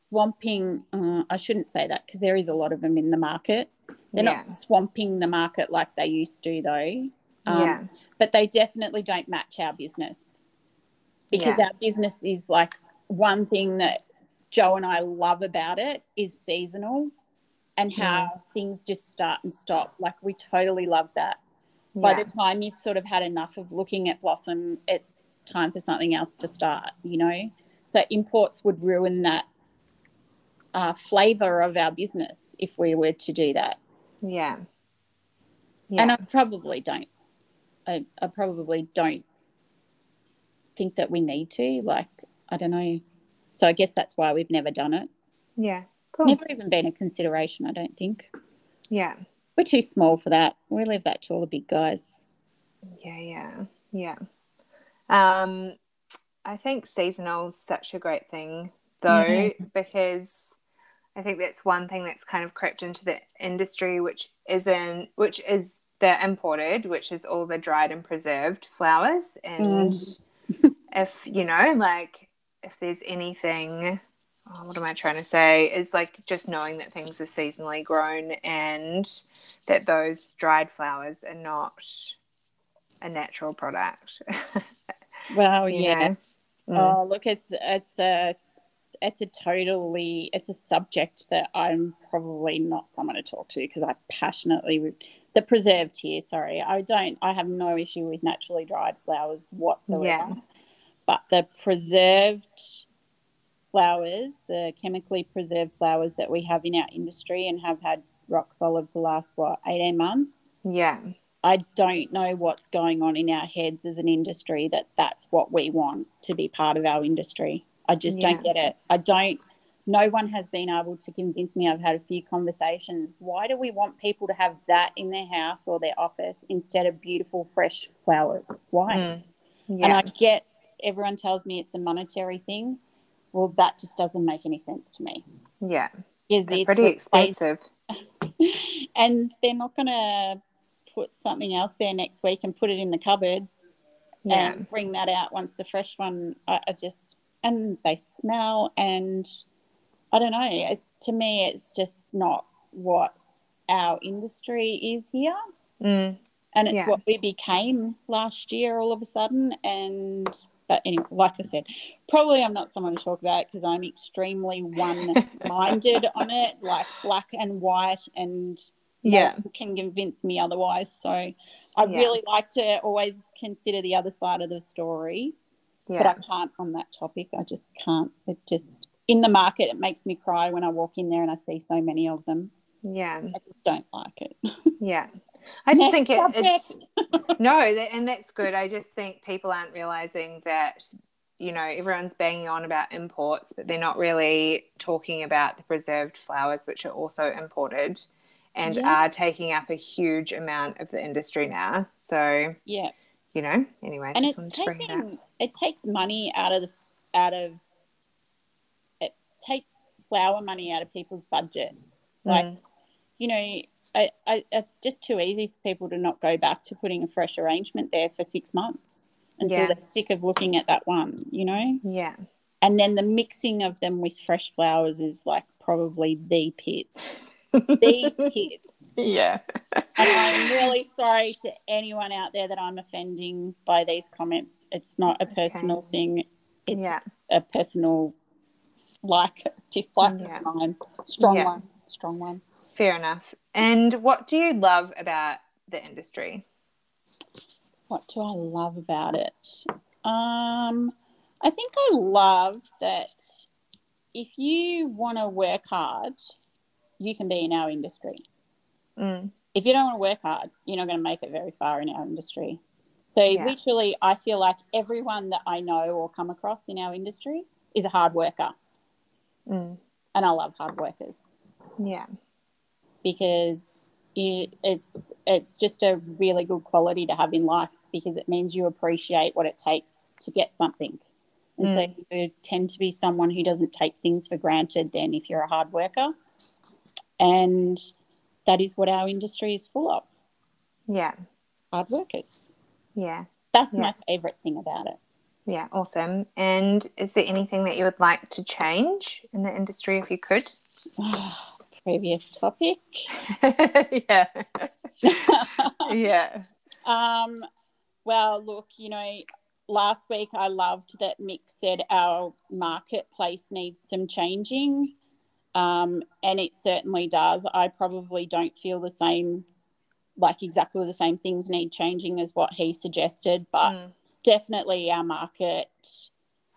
swamping, uh, I shouldn't say that because there is a lot of them in the market. They're Yeah. not swamping the market like they used to, though. Um, yeah. But they definitely don't match our business because Yeah. our business is like one thing that Joe and I love about it is seasonal and how things just start and stop. Like we totally love that. By the time you've sort of had enough of looking at blossom, it's time for something else to start, you know? So imports would ruin that uh, flavor of our business if we were to do that. Yeah. And I probably don't. I, I probably don't think that we need to. Like, I don't know. So I guess that's why we've never done it. Yeah. Cool. Never even been a consideration, I don't think. Yeah. We're too small for that. We leave that to all the big guys. Yeah, yeah, yeah. Um, I think seasonal's such a great thing though, Yeah. because I think that's one thing that's kind of crept into the industry, which isn't, which is the imported, which is all the dried and preserved flowers. And if you know, like, if there's anything, oh, what am I trying to say? Is like just knowing that things are seasonally grown and that those dried flowers are not a natural product. Well, you yeah. Mm. Oh, look, it's it's a it's, it's a totally it's a subject that I'm probably not someone to talk to because I passionately the preserved here. Sorry, I don't. I have no issue with naturally dried flowers whatsoever. Yeah. But the preserved flowers, the chemically preserved flowers that we have in our industry and have had rock solid for the last what eighteen months. Yeah. I don't know what's going on in our heads as an industry that that's what we want to be part of our industry. I just Yeah. don't get it. I don't. No one has been able to convince me. I've had a few conversations. Why do we want people to have that in their house or their office instead of beautiful, fresh flowers? Why? Mm. And I get everyone tells me it's a monetary thing. Well, that just doesn't make any sense to me. yeah. Because They're it's pretty expensive. and they're not going to put something else there next week and put it in the cupboard Yeah. and bring that out once the fresh one. I, I just and they smell and I don't know. It's to me, it's just not what our industry is here, Mm. and it's Yeah. what we became last year all of a sudden. And but anyway, like I said, probably I'm not someone to talk about it because I'm extremely one-minded on it, like black and white and Yeah. can convince me otherwise. So I Yeah. really like to always consider the other side of the story, Yeah. but I can't on that topic. I just can't. It just in the market, it makes me cry when I walk in there and I see so many of them. yeah. I just don't like it. Yeah. I just Next think it, it's no, and that's good. I just think people aren't realizing that you know everyone's banging on about imports, but they're not really talking about the preserved flowers, which are also imported and Yeah. are taking up a huge amount of the industry now. So yeah, you know, anyway, and it's it taking it takes money out of the out of it takes flower money out of people's budgets. Like Mm. you know, I, I, it's just too easy for people to not go back to putting a fresh arrangement there for six months until Yeah. they're sick of looking at that one, you know? Yeah. And then the mixing of them with fresh flowers is like probably the pits. The kids. yeah. And I'm really sorry to anyone out there that I'm offending by these comments. It's not a It's okay. personal thing, it's yeah. a personal like, dislike Yeah. of mine. Strong Yeah. one. Strong one. Fair enough. And what do you love about the industry? What do I love about it? Um, I think I love that if you want to work hard, you can be in our industry. Mm. If you don't want to work hard, you're not going to make it very far in our industry. So, Yeah. literally, I feel like everyone that I know or come across in our industry is a hard worker. Mm. And I love hard workers Yeah. because it, it's it's just a really good quality to have in life because it means you appreciate what it takes to get something. And so you tend to be someone who doesn't take things for granted then if you're a hard worker. And that is what our industry is full of. Yeah. Hard workers. Yeah. That's Yeah. my favorite thing about it. Yeah. Awesome. And is there anything that you would like to change in the industry if you could? Previous topic. yeah. yeah. Um, well, look, you know, last week I loved that Mick said our marketplace needs some changing. Um, and it certainly does. I probably don't feel the same, like exactly the same things need changing as what he suggested, but Mm. definitely our market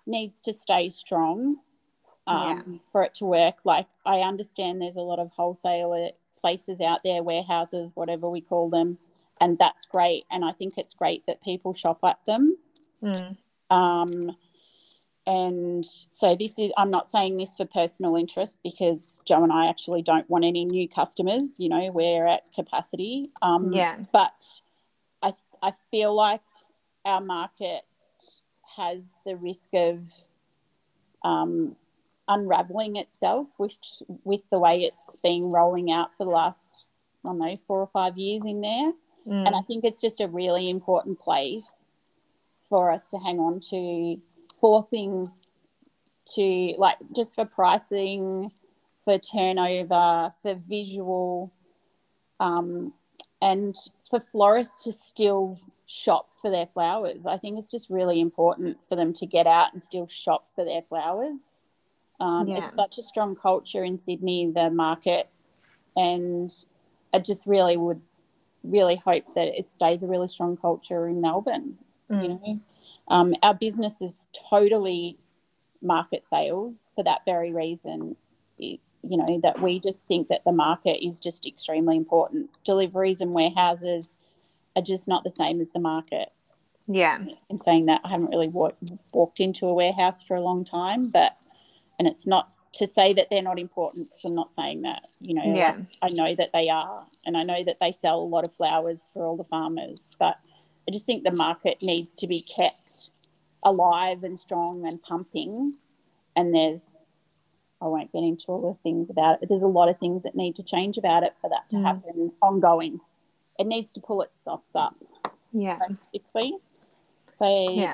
needs to stay strong um, for it to work. Like, I understand there's a lot of wholesaler places out there, warehouses, whatever we call them, and that's great. And I think it's great that people shop at them. Mm. Um, and so this is, I'm not saying this for personal interest because Joe and I actually don't want any new customers. You know, we're at capacity. Um, Yeah. But I, I feel like our market has the risk of um, unraveling itself with, with the way it's been rolling out for the last, I don't know, four or five years in there. Mm. And I think it's just a really important place for us to hang on to for things to like just for pricing, for turnover, for visual, um, and for florists to still shop for their flowers. I think it's just really important for them to get out and still shop for their flowers. Um, Yeah. It's such a strong culture in Sydney, the market, and I just really would really hope that it stays a really strong culture in Melbourne. Mm. You know, um, our business is totally market sales for that very reason. It, you know that we just think that the market is just extremely important. Deliveries and warehouses are just not the same as the market. Yeah. In saying that, I haven't really walked, walked into a warehouse for a long time, but and it's not to say that they're not important because I'm not saying that. You know, yeah. I, I know that they are, and I know that they sell a lot of flowers for all the farmers, but I just think the market needs to be kept alive and strong and pumping. And there's, I won't get into all the things about it, but there's a lot of things that need to change about it for that to mm. happen ongoing. It needs to pull its socks up. Yeah. Basically. So, yeah.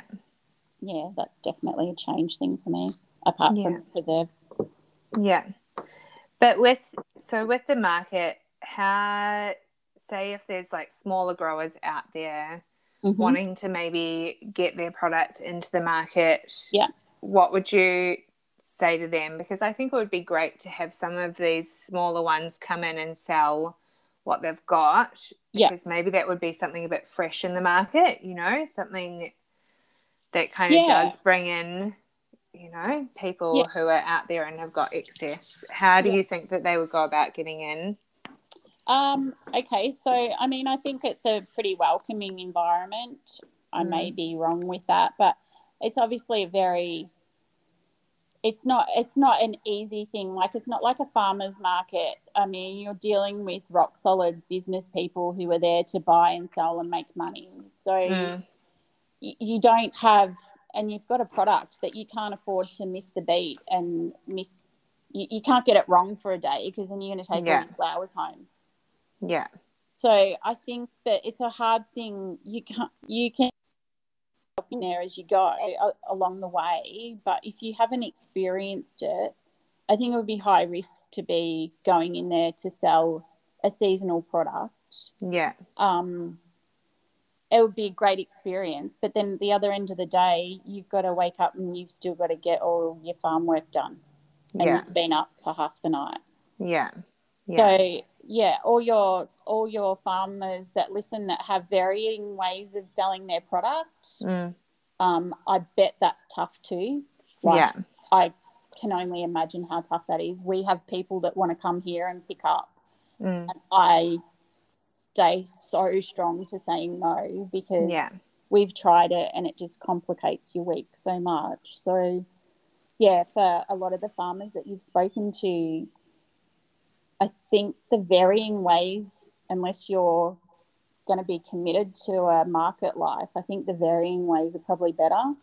Yeah, that's definitely a change thing for me, apart yeah. from preserves. Yeah. But with, so with the market, how, say if there's like smaller growers out there mm-hmm. wanting to maybe get their product into the market, yeah, what would you say to them? Because I think it would be great to have some of these smaller ones come in and sell what they've got. Yeah. Because maybe that would be something a bit fresh in the market, you know, something that kind of yeah. does bring in, you know, people yeah. who are out there and have got excess. How do yeah. you think that they would go about getting in? Um, okay, so I mean, I think it's a pretty welcoming environment. I mm. may be wrong with that, but it's obviously a very it's not it's not an easy thing like it's not like a farmers market i mean you're dealing with rock solid business people who are there to buy and sell and make money so mm. you, you don't have and you've got a product that you can't afford to miss the beat and miss you, you can't get it wrong for a day because then you're going to take yeah. all your flowers home yeah. So I think that it's a hard thing. You can you can in there as you go along the way, but if you haven't experienced it, I think it would be high risk to be going in there to sell a seasonal product. Yeah. Um, it would be a great experience, but then the other end of the day, you've got to wake up and you've still got to get all your farm work done. And yeah. you've been up for half the night. Yeah. yeah. So yeah, all your all your farmers that listen that have varying ways of selling their product. Mm. Um, I bet that's tough too. Like, yeah, I can only imagine how tough that is. We have people that want to come here and pick up, mm. and I stay so strong to saying no because yeah. we've tried it and it just complicates your week so much. So, yeah, for a lot of the farmers that you've spoken to, I think the varying ways, unless you're going to be committed to a market life, I think the varying ways are probably better.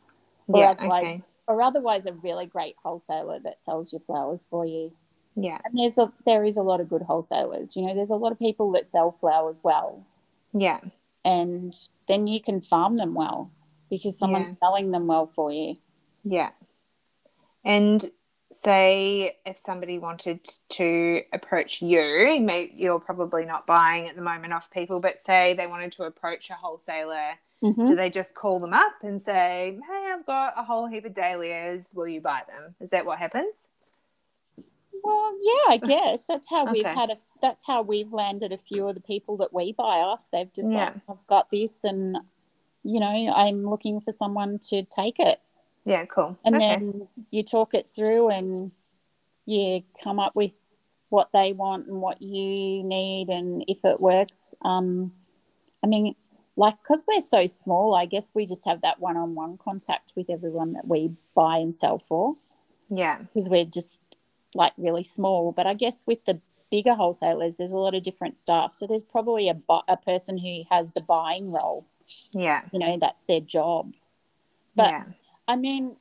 Or yeah, otherwise, okay. or otherwise, a really great wholesaler that sells your flowers for you. Yeah, and there's a there is a lot of good wholesalers. You know, there's a lot of people that sell flowers well. Yeah, and then you can farm them well because someone's yeah. selling them well for you. Yeah, and say if somebody wanted to approach you, maybe you're probably not buying at the moment off people, but say they wanted to approach a wholesaler, mm-hmm. do they just call them up and say, "Hey, I've got a whole heap of dahlias. Will you buy them?" Is that what happens? Well, yeah, I guess that's how okay. we've had a. That's how we've landed a few of the people that we buy off. They've just yeah. like, I've got this, and you know, I'm looking for someone to take it. Yeah, cool. And okay. then you talk it through and you come up with what they want and what you need and if it works. Um, I mean, like, because we're so small, I guess we just have that one on one contact with everyone that we buy and sell for. Yeah. Because we're just like really small. But I guess with the bigger wholesalers, there's a lot of different staff. So there's probably a, a person who has the buying role. Yeah. You know, that's their job. But yeah. I mean,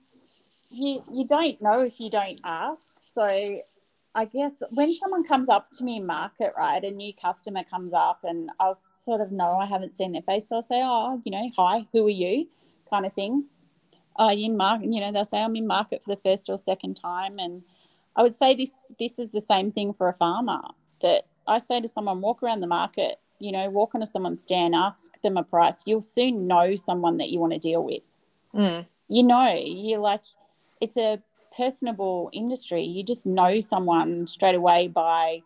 you you don't know if you don't ask. So I guess when someone comes up to me in market, right, a new customer comes up and I'll sort of know I haven't seen their face, so I'll say, Oh, you know, hi, who are you? kind of thing. Uh, in market, you know, they'll say I'm in market for the first or second time, and I would say this this is the same thing for a farmer. That I say to someone, walk around the market, you know, walk into someone's stand, ask them a price. You'll soon know someone that you want to deal with. Mm you know, you like it's a personable industry. You just know someone straight away by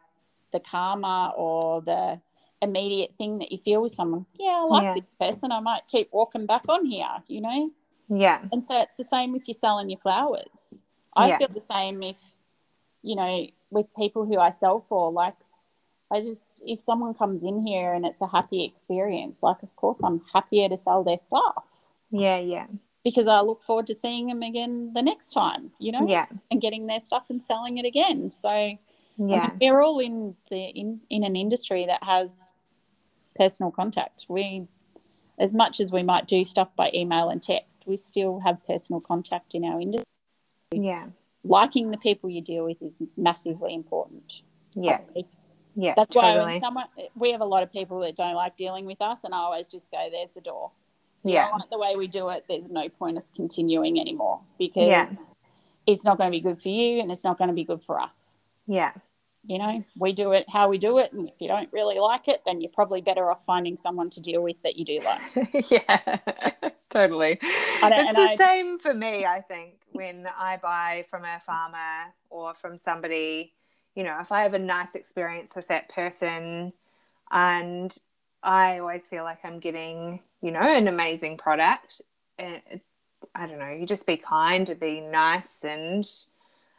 the karma or the immediate thing that you feel with someone. Yeah, I like Yeah. this person. I might keep walking back on here, you know? Yeah. And so it's the same if you're selling your flowers. I Yeah. feel the same if, you know, with people who I sell for. Like, I just, if someone comes in here and it's a happy experience, like, of course, I'm happier to sell their stuff Yeah. Yeah. Because I look forward to seeing them again the next time, you know, Yeah. and getting their stuff and selling it again. So, I mean, Yeah. we're all in the in, in an industry that has personal contact. We, as much as we might do stuff by email and text, we still have personal contact in our industry. Yeah. Liking the people you deal with is massively important. Yeah. Yeah. That's why when someone we have a lot of people that don't like dealing with us, and I always just go, "There's the door." Yeah. don't like the way we do it. There's no point us continuing anymore because Yeah. it's not going to be good for you, and it's not going to be good for us. Yeah. you know we do it how we do it and if you don't really like it then you're probably better off finding someone to deal with that you do like yeah, totally. it's the I- same for me, I think, when I buy from a farmer or from somebody, you know, if I have a nice experience with that person and I always feel like I'm getting, you know, an amazing product. And I don't know, you just be kind and be nice and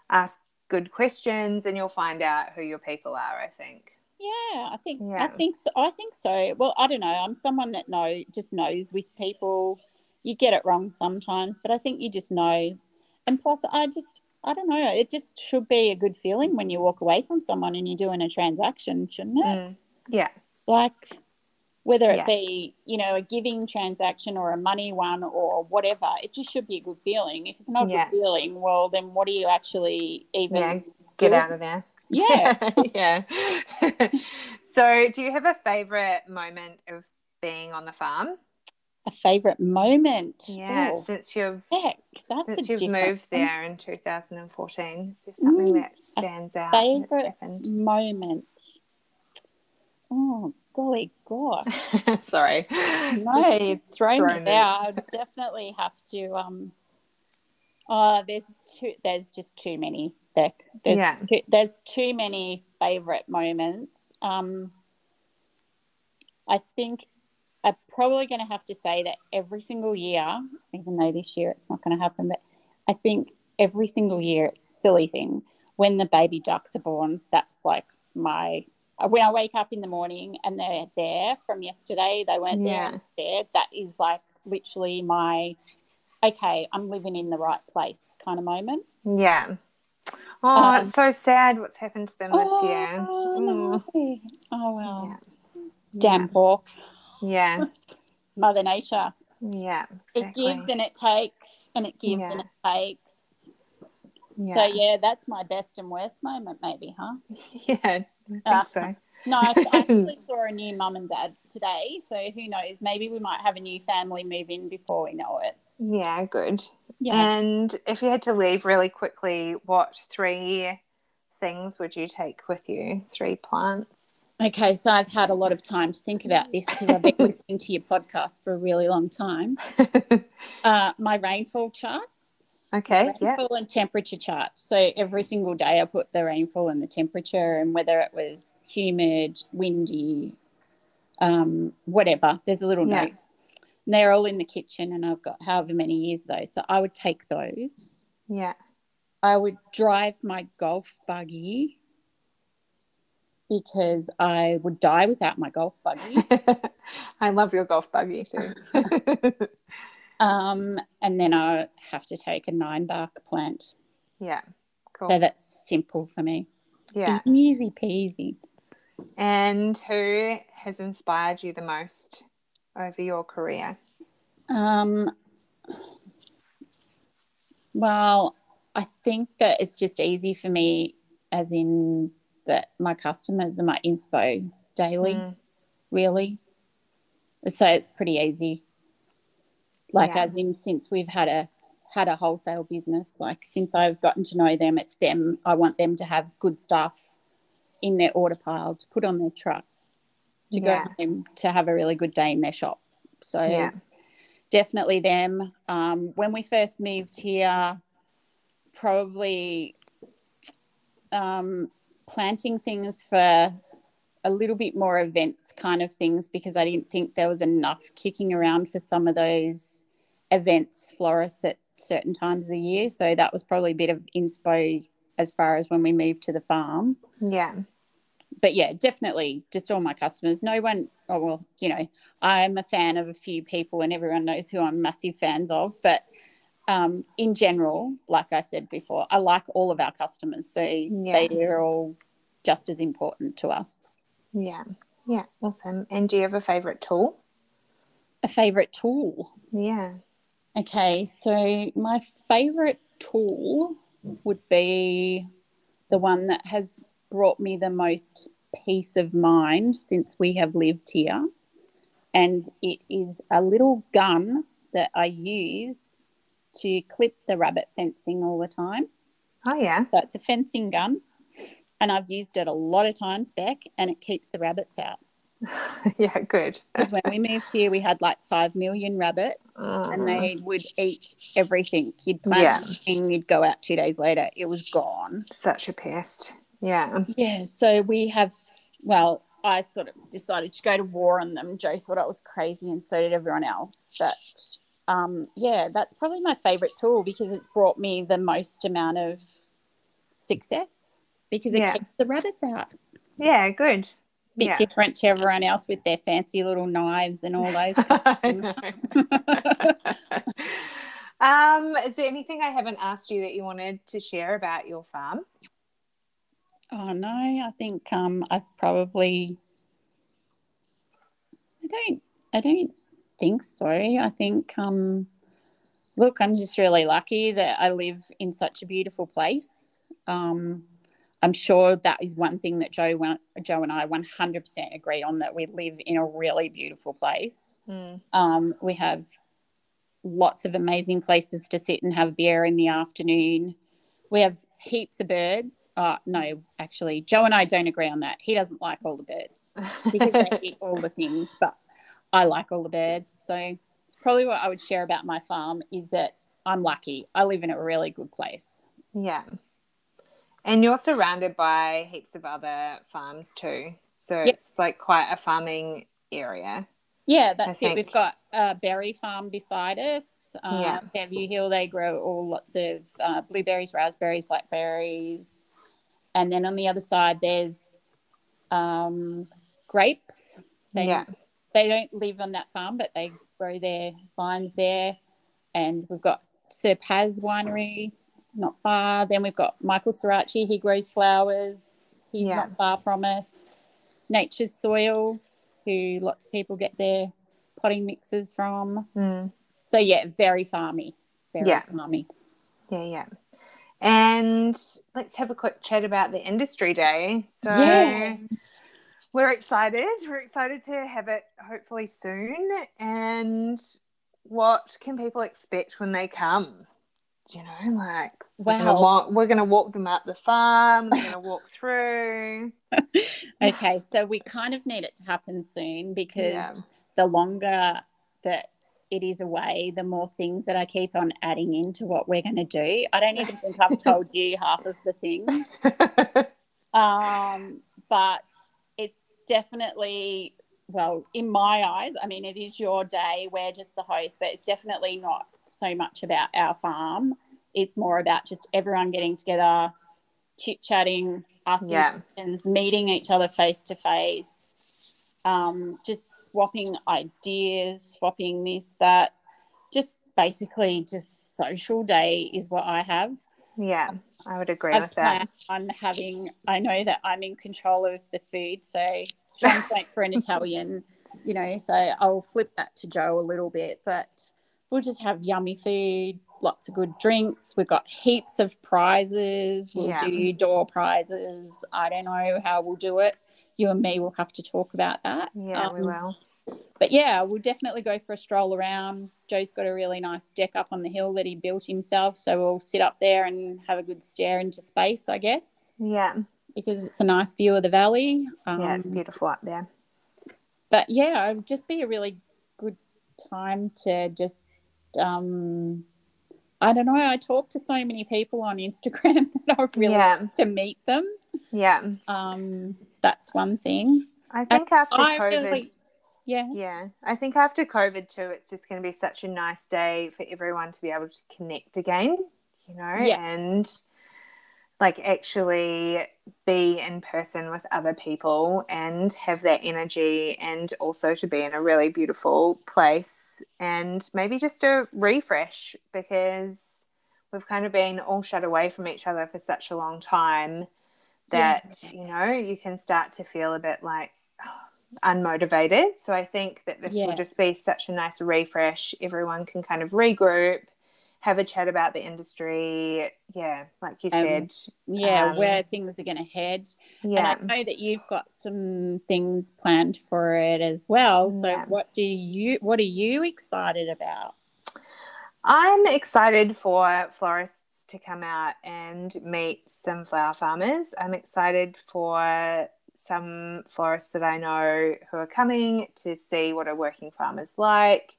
ask good questions and you'll find out who your people are, I think. yeah i think yeah. i think so i think so well i don't know i'm someone that know just knows with people you get it wrong sometimes but i think you just know and plus i just i don't know it just should be a good feeling when you walk away from someone and you're doing a transaction shouldn't it Mm. Yeah. like whether it Yeah. be you know a giving transaction or a money one or whatever it just should be a good feeling if it's not a Yeah. good feeling well then what are you actually even Yeah. Get doing? out of there. yeah yeah. so, do you have a favorite moment of being on the farm? a favorite moment Yeah, Oh, since you've heck, that's since you've moved one. there in 2014. Is there something Mm, that stands out favorite- moment oh golly gosh Sorry. no you've thrown thrown me out i would definitely have to um uh there's too there's just too many Beck. There's Yeah. too, there's too many favorite moments. Um, I think I'm probably going to have to say that every single year, even though this year it's not going to happen, but I think every single year it's silly thing when the baby ducks are born. That's like my when I wake up in the morning and they're there from yesterday, they weren't Yeah. there. That is like literally my okay. I'm living in the right place kind of moment. Yeah. Oh, Um, it's so sad what's happened to them this year. Oh, no. oh well. Yeah. Damn pork. Yeah. Mother Nature. Yeah. Exactly. It gives and it takes, and it gives and it takes. Yeah. So yeah, that's my best and worst moment, maybe, huh? Yeah. I think so. No, I, I actually saw a new mum and dad today, so who knows? Maybe we might have a new family move in before we know it. Yeah, good. Yeah. And if you had to leave really quickly, what three things would you take with you? Three plants. Okay, so I've had a lot of time to think about this because I've been listening to your podcast for a really long time. Uh, my rainfall charts. Okay. Yeah. rainfall and temperature charts. So every single day I put the rainfall and the temperature and whether it was humid, windy, um, whatever. There's a little Yeah. note. And they're all in the kitchen and I've got however many years of those. So I would take those. Yeah. I would drive my golf buggy because I would die without my golf buggy. I love your golf buggy too. um, and then I have to take a nine bark plant. yeah. Cool. So that's simple for me. yeah. Easy peasy. And who has inspired you the most over your career? Um, well, I think that it's just easy for me, as in that my customers are my inspo daily, Mm, really. So it's pretty easy. Like Yeah. as in since we've had a had a wholesale business, like since I've gotten to know them, it's them. I want them to have good stuff in their order pile to put on their truck to Yeah. go home to have a really good day in their shop. So Yeah. definitely them. Um, when we first moved here, probably um, planting things for a little bit more events kind of things because I didn't think there was enough kicking around for some of those events florists at certain times of the year. So that was probably a bit of inspo as far as when we moved to the farm. Yeah. But yeah, definitely just all my customers. No one, oh, well, you know, I'm a fan of a few people and everyone knows who I'm massive fans of. But um, in general, like I said before, I like all of our customers. So Yeah. they are all just as important to us. Yeah. Yeah. Awesome. And do you have a favorite tool? A favorite tool. Yeah. Okay, so my favorite tool would be the one that has brought me the most peace of mind since we have lived here. And it is a little gun that I use to clip the rabbit fencing all the time. Oh, yeah. So it's a fencing gun. And I've used it a lot of times, back, and it keeps the rabbits out. yeah. Good. Because when we moved here, we had like five million rabbits, and they would eat everything. You'd plant Yeah. something, you'd go out two days later, it was gone. Such a pest. Yeah. Yeah, so we have. Well, I sort of decided to go to war on them. Joe thought I was crazy, and so did everyone else. But um, yeah, that's probably my favorite tool because it's brought me the most amount of success because it Yeah. keeps the rabbits out. Yeah. Good. Bit Yeah. different to everyone else with their fancy little knives and all those. Um, is there anything I haven't asked you that you wanted to share about your farm? Oh no, I think um I've probably I don't I don't think so. I think um look, I'm just really lucky that I live in such a beautiful place. Um I'm sure that is one thing that Joe Joe and I 100% agree on that we live in a really beautiful place. Mm. Um, we have lots of amazing places to sit and have beer in the afternoon. We have heaps of birds. Uh, no, actually, Joe and I don't agree on that. He doesn't like all the birds because they eat all the things, but I like all the birds. So it's probably what I would share about my farm is that I'm lucky. I live in a really good place. yeah. And you're surrounded by heaps of other farms too. So Yep. it's like quite a farming area. Yeah, that's it. We've got a berry farm beside us. Um, Yeah. Fairview Hill, they grow all lots of uh, blueberries, raspberries, blackberries. And then on the other side, there's um, grapes. They, yeah. they don't live on that farm, but they grow their vines there. And we've got Sir Paz Winery not far. Then we've got Michael Srirachi, he grows flowers. He's Yeah. not far from us. Nature's Soil, who lots of people get their potting mixes from. Mm. So yeah, very farmy. Very Yeah. farmy. Yeah, yeah. And let's have a quick chat about the industry day. So Yes. we're excited. We're excited to have it hopefully soon. And what can people expect when they come? You know, like we're gonna walk, we're gonna walk them up the farm. They're gonna walk through. Okay, so we kind of need it to happen soon because Yeah. the longer that it is away, the more things that I keep on adding into what we're going to do. I don't even think I've told you half of the things. Um, but it's definitely, well, in my eyes, I mean, it is your day. We're just the host, but it's definitely not so much about our farm. It's more about just everyone getting together, chit chatting, asking Yeah. questions, meeting each other face to face, um, just swapping ideas, swapping this, that. Just basically, just social day is what I have. yeah, I would agree I've with that. I'm having. I know that I'm in control of the food, so for an Italian, you know. So I'll flip that to Joe a little bit, but we'll just have yummy food, lots of good drinks. We've got heaps of prizes. We'll Yeah. do door prizes. I don't know how we'll do it. You and me will have to talk about that. Yeah, we Um, will. but yeah, we'll definitely go for a stroll around. Joe's got a really nice deck up on the hill that he built himself, so we'll sit up there and have a good stare into space, I guess, Yeah, because it's a nice view of the valley. Um, yeah, it's beautiful up there. but yeah, it would just be a really good time to just, um, I don't know. I talk to so many people on Instagram that I really Yeah. want to meet them. Yeah, Um, that's one thing. I think after I COVID, really- yeah. yeah, I think after COVID too, it's just going to be such a nice day for everyone to be able to connect again, you know, Yeah. and like actually be in person with other people and have that energy and also to be in a really beautiful place and maybe just a refresh because we've kind of been all shut away from each other for such a long time that you know you can start to feel a bit like unmotivated. So i think that this Yeah. will just be such a nice refresh. Everyone can kind of regroup have a chat about the industry yeah like you Um, said Yeah, Um, where things are going to head. yeah And I know that you've got some things planned for it as well. So Yeah. what do you what are you excited about? I'm excited for florists to come out and meet some flower farmers. I'm excited for some florists that I know who are coming to see what a working farmer's like.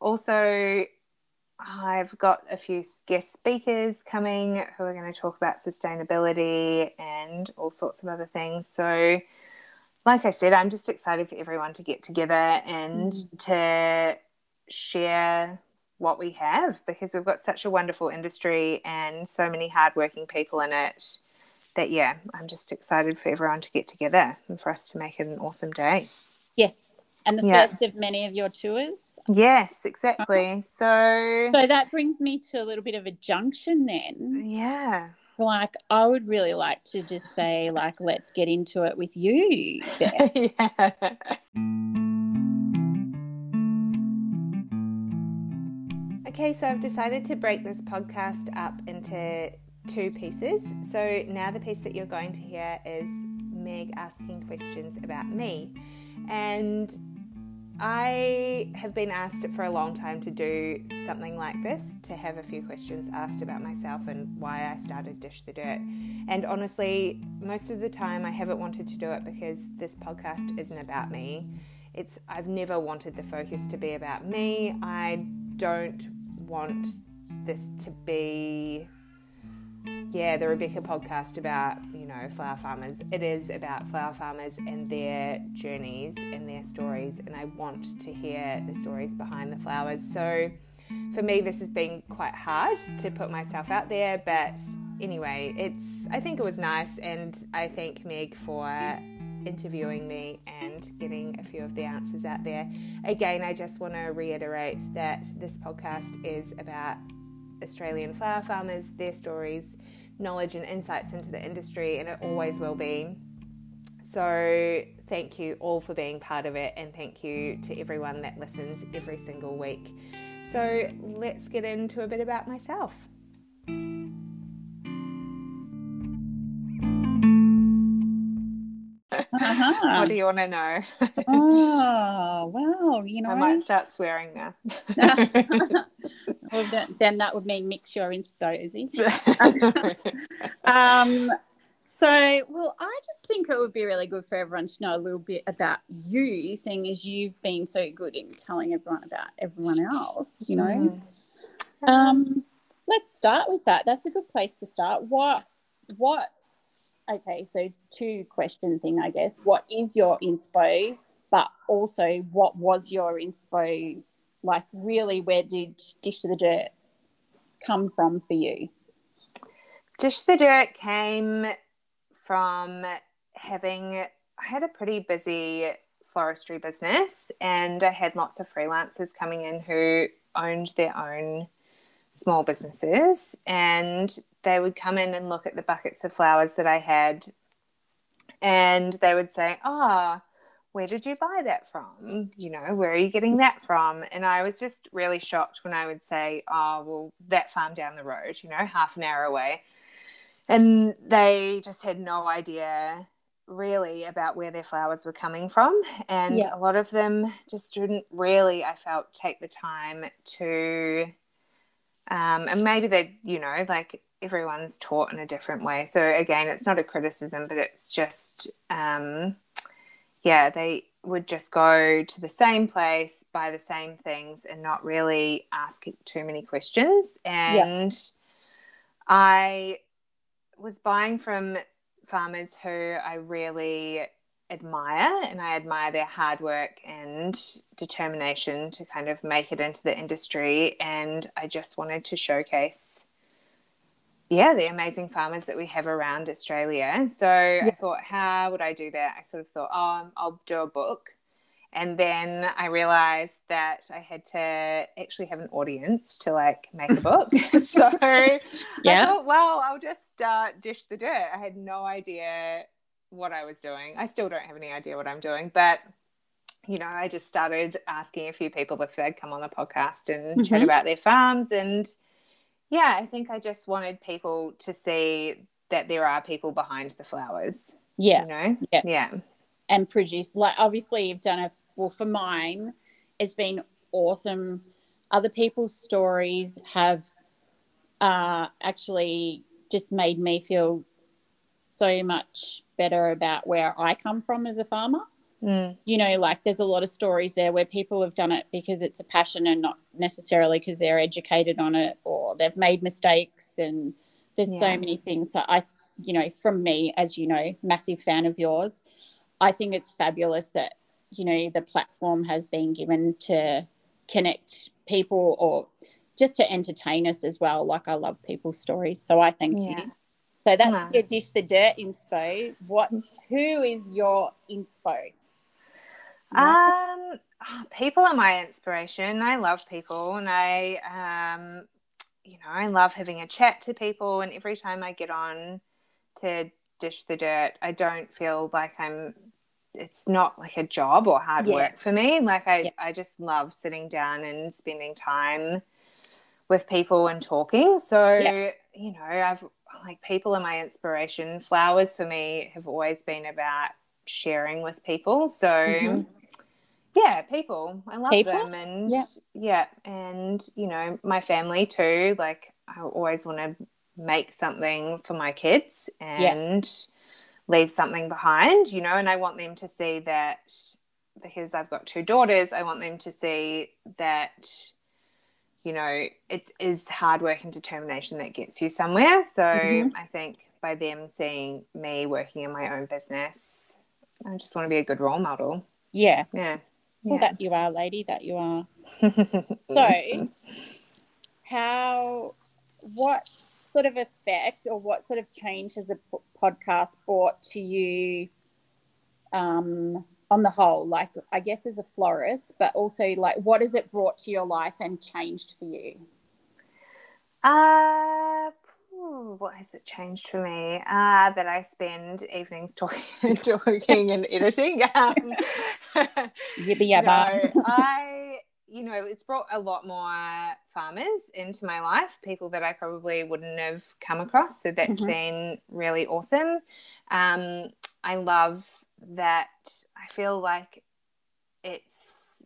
Also, I've got a few guest speakers coming who are going to talk about sustainability and all sorts of other things. So, like I said, I'm just excited for everyone to get together and mm-hmm. to share what we have because we've got such a wonderful industry and so many hardworking people in it that yeah i'm just excited for everyone to get together and for us to make it an awesome day Yes. And the Yeah. first of many of your tours. yes uh-huh. exactly so So that brings me to a little bit of a junction then. yeah Like I would really like to just say like let's get into it with you. Beth. yeah Okay, so I've decided to break this podcast up into two pieces. So now the piece that you're going to hear is Meg asking questions about me. And I have been asked for a long time to do something like this, to have a few questions asked about myself and why I started Dish the Dirt. And honestly, most of the time I haven't wanted to do it because this podcast isn't about me. It's I've never wanted the focus to be about me. I don't want this to be yeah, the Rebecca podcast about, know, flower farmers. It is about flower farmers and their journeys and their stories, and I want to hear the stories behind the flowers. So for me, this has been quite hard to put myself out there, but anyway, it's, I think it was nice, and I thank Meg for interviewing me and getting a few of the answers out there. Again, I just want to reiterate that this podcast is about Australian flower farmers, their stories, knowledge, and insights into the industry, and it always will be. So, thank you all for being part of it, and thank you to everyone that listens every single week. So, let's get into a bit about myself. Uh-huh. What do you want to know? oh well, you know. I might start swearing now. well, then, then that would mean mix your inspo, Izzy. Um, so, well, I just think it would be really good for everyone to know a little bit about you, seeing as you've been so good in telling everyone about everyone else, you know. Um, let's start with that. That's a good place to start. What, what, okay, so two question thing, I guess. What is your inspo, but also what was your inspo? Like, really, where did Dish to the Dirt come from for you? Dish of the Dirt came from having, I had a pretty busy floristry business and I had lots of freelancers coming in who owned their own small businesses and they would come in and look at the buckets of flowers that I had and they would say, Oh, where did you buy that from? You know, where are you getting that from? And I was just really shocked when I would say, Oh, well, that farm down the road, you know, half an hour away. And they just had no idea really about where their flowers were coming from. And Yeah. a lot of them just didn't really, I felt, take the time to, um, and maybe they, you know, like everyone's taught in a different way. So again, it's not a criticism, but it's just, um, yeah, they would just go to the same place, buy the same things, and not really ask too many questions. And I was buying from farmers who I really admire and I admire their hard work and determination to kind of make it into the industry. And I just wanted to showcase, yeah, the amazing farmers that we have around Australia. So yeah. I thought, how would I do that? I sort of thought, oh, I'll do a book. And then I realized that I had to actually have an audience to like make a book. so yeah. I thought, well, I'll just start Dish the Dirt. I had no idea what I was doing. I still don't have any idea what I'm doing, but you know, I just started asking a few people if they'd come on the podcast and mm-hmm. chat about their farms. And yeah, I think I just wanted people to see that there are people behind the flowers. Yeah. You know? Yeah. Yeah. And produce, like, obviously, you've done it. Well, for mine, it's been awesome. Other people's stories have uh, actually just made me feel so much better about where I come from as a farmer. Mm. You know, like there's a lot of stories there where people have done it because it's a passion and not necessarily because they're educated on it or they've made mistakes. And there's yeah. so many things. So I, you know, from me, as you know, massive fan of yours. I think it's fabulous that, you know, the platform has been given to connect people or just to entertain us as well. Like I love people's stories. So I thank yeah. you. So that's your dish the dirt inspo. What's who is your inspo? Um, people are my inspiration. I love people, and I, um, you know, I love having a chat to people. And every time I get on to dish the dirt, I don't feel like I'm. It's not like a job or hard yeah. work for me. Like I, yeah. I just love sitting down and spending time with people and talking. So yeah. you know, I've like people are my inspiration. Flowers for me have always been about sharing with people. So mm-hmm. Yeah, people. I love people? them and yeah. yeah, and you know, my family too. Like I always want to make something for my kids and yeah. leave something behind, you know, and I want them to see that because I've got two daughters, I want them to see that you know, it is hard work and determination that gets you somewhere. So mm-hmm. I think by them seeing me working in my own business, I just want to be a good role model. Yeah. Yeah. Well, yeah. that you are, lady, that you are. so, how, what sort of effect or what sort of change has a podcast brought to you um, on the whole like i guess as a florist but also like what has it brought to your life and changed for you uh what has it changed for me? Uh, that I spend evenings talking, talking and editing. Um, yibba yabba. No, I, you know, it's brought a lot more farmers into my life, people that I probably wouldn't have come across. So that's mm-hmm. been really awesome. Um, I love that I feel like it's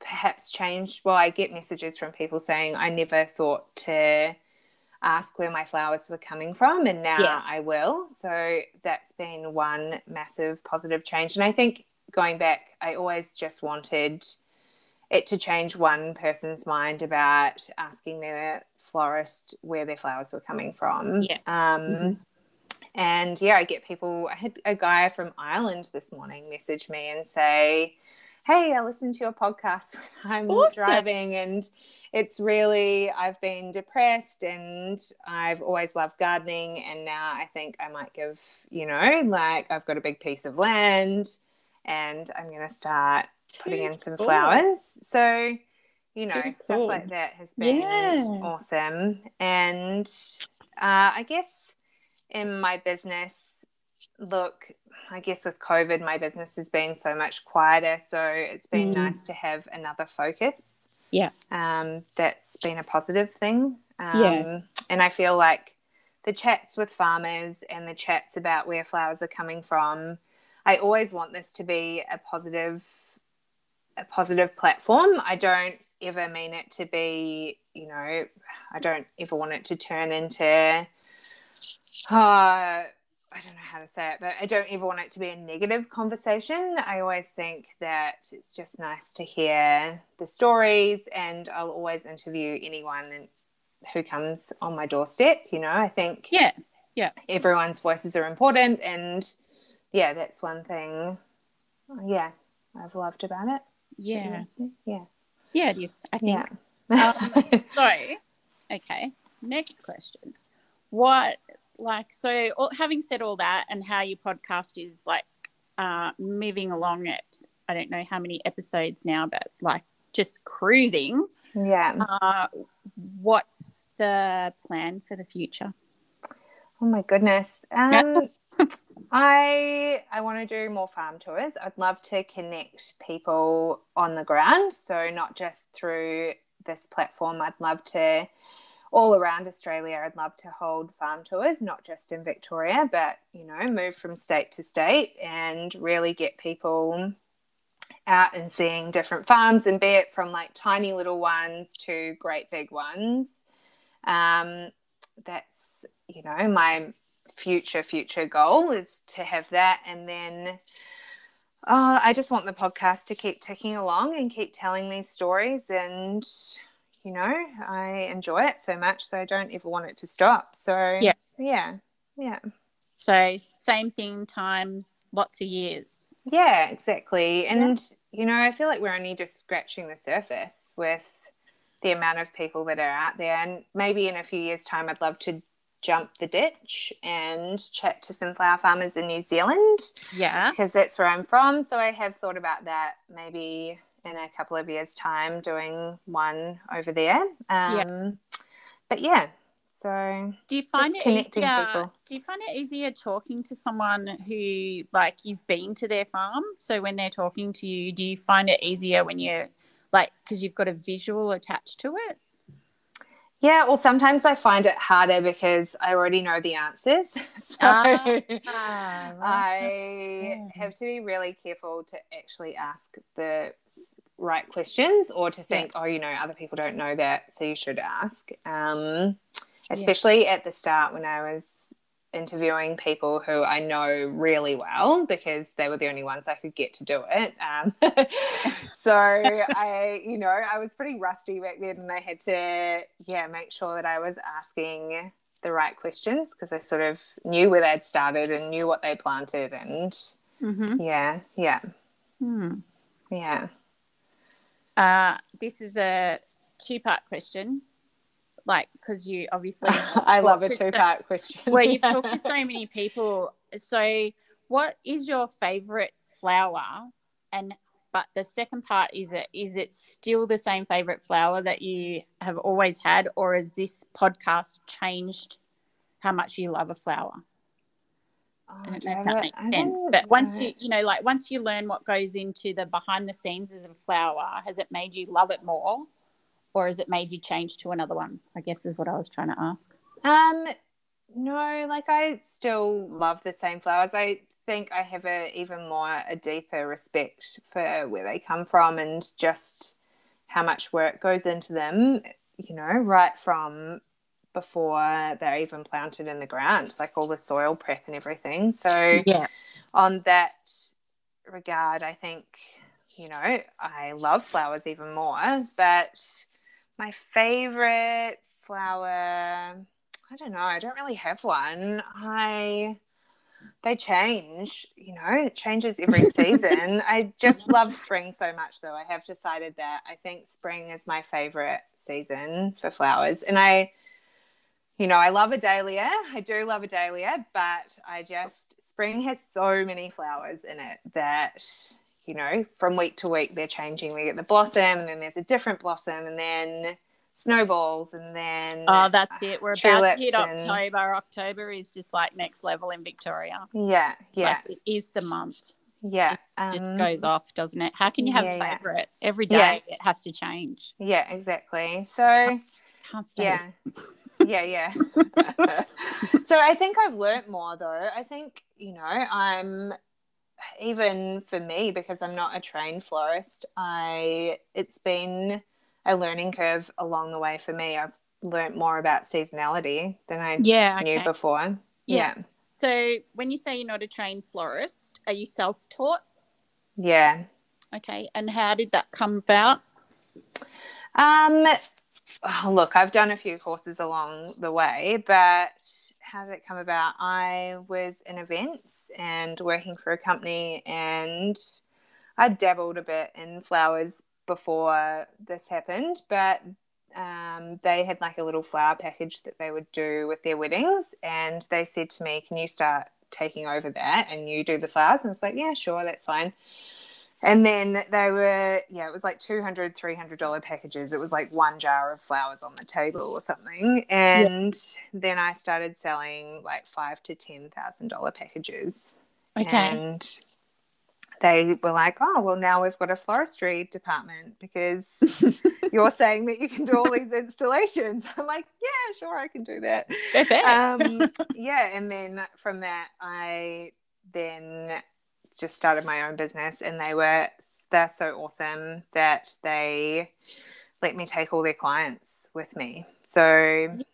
perhaps changed. Well, I get messages from people saying, I never thought to ask where my flowers were coming from, and now yeah. I will. So that's been one massive positive change. And I think going back, I always just wanted it to change one person's mind about asking their florist where their flowers were coming from. Yeah. Um, mm-hmm. And yeah, I get people. I had a guy from Ireland this morning message me and say, Hey, I listened to your podcast when I'm awesome. driving, and it's really, I've been depressed and I've always loved gardening. And now I think I might give, you know, like I've got a big piece of land and I'm going to start putting in some flowers. So, you know, stuff like that has been yeah. awesome. And uh, I guess in my business, look, I guess with COVID, my business has been so much quieter. So it's been mm. nice to have another focus. Yeah. Um, that's been a positive thing. Um, yeah. And I feel like the chats with farmers and the chats about where flowers are coming from, I always want this to be a positive, a positive platform. I don't ever mean it to be, you know, I don't ever want it to turn into uh, I don't know how to say it, but I don't ever want it to be a negative conversation. I always think that it's just nice to hear the stories, and I'll always interview anyone who comes on my doorstep. You know, I think yeah, yeah, everyone's voices are important, and yeah, that's one thing. Yeah, I've loved about it. Yeah. Yeah. Yeah, it is, I think. Yeah. um, so, okay, next question. What, like, so all, having said all that and how your podcast is like uh, moving along at, I don't know how many episodes now, but like just cruising, yeah. uh, what's the plan for the future? Oh my goodness. Um, I I want to do more farm tours. I'd love to connect people on the ground, so not just through this platform. I'd love to all around Australia. I'd love to hold farm tours, not just in Victoria, but you know, move from state to state and really get people out and seeing different farms and be it from like tiny little ones to great big ones. Um, that's you know my future future goal is to have that and then uh, i just want the podcast to keep ticking along and keep telling these stories and you know i enjoy it so much that i don't ever want it to stop so Yeah. yeah yeah So, same thing times lots of years. yeah exactly and you know i feel like we're only just scratching the surface with the amount of people that are out there and maybe in a few years time i'd love to jump the ditch and chat to some flower farmers in new zealand Yeah. because that's where I'm from. So I have thought about that maybe in a couple of years' time doing one over there. Um, But yeah, so Do you find Just it connecting easier? people. Do you find it easier talking to someone who, like, you've been to their farm? So when they're talking to you, do you find it easier when you're like because you've got a visual attached to it? yeah. Well, sometimes I find it harder because I already know the answers. so Ah, I Yeah. have to be really careful to actually ask the right questions or to think, oh, you know, other people don't know that, so you should ask. Um, especially at the start when I was interviewing people who I know really well because they were the only ones I could get to do it. Um, so I, you know, I was pretty rusty back then and I had to, yeah, make sure that I was asking the right questions because I sort of knew where they'd started and knew what they planted and Mm-hmm. yeah, yeah, Hmm. yeah. Uh, this is a two-part question, like because you obviously I love a talked to so- question. where you've talked to so many people. So, what is your favorite flower? And but the second part is it is it still the same favorite flower that you have always had, or has this podcast changed how much you love a flower? Oh, I don't know if that makes I sense. But once you you know like once you learn what goes into the behind the scenes of a flower, has it made you love it more? Or has it made you change to another one? I guess is what I was trying to ask. Um, no, like I still love the same flowers. I think I have a even more a deeper respect for where they come from and just how much work goes into them. You know, right from before they're even planted in the ground, like all the soil prep and everything. So Yeah. on that regard, I think, you know, I love flowers even more. But my favorite flower, I don't know, I don't really have one. I they change, you know, it changes every season. I just love spring so much though. I have decided that I think spring is my favorite season for flowers. And I you know, I love a dahlia. I do love a dahlia, but I just spring has so many flowers in it that you know, from week to week they're changing. We get the blossom, and then there's a different blossom, and then snowballs, and then Oh, that's it. We're about to hit and- October. October is just like next level in Victoria. yeah, yeah, Like, it is the month. yeah. Just um, goes off, doesn't it? How can you have yeah, a yeah. favorite? Every day it has to change. Yeah, exactly. So Can't stay. yeah, yeah, yeah. so I think I've learnt more though. I think you know I'm even for me because I'm not a trained florist. I it's been a learning curve along the way for me. I've learnt more about seasonality than I Yeah. knew Okay. before. Yeah. Yeah, So when you say you're not a trained florist, are you self-taught? yeah. Okay. And how did that come about? Um, oh, look, I've done a few courses along the way, but how did it come about? I was in events and working for a company, and I dabbled a bit in flowers before this happened, but um, they had like a little flower package that they would do with their weddings, and they said to me, "Can you start taking over that and you do the flowers?" And I was like, "Yeah, sure, that's fine." And then they were, yeah, it was like $200, $300 packages. It was like one jar of flowers on the table or something. And yeah. then I started selling like five to $10,000 packages. Okay. And they were like, oh, well, now we've got a floristry department because you're saying that you can do all these installations. I'm like, yeah, sure, I can do that. Um, yeah. And then from that, I then just started my own business and they were they're so awesome that they let me take all their clients with me. So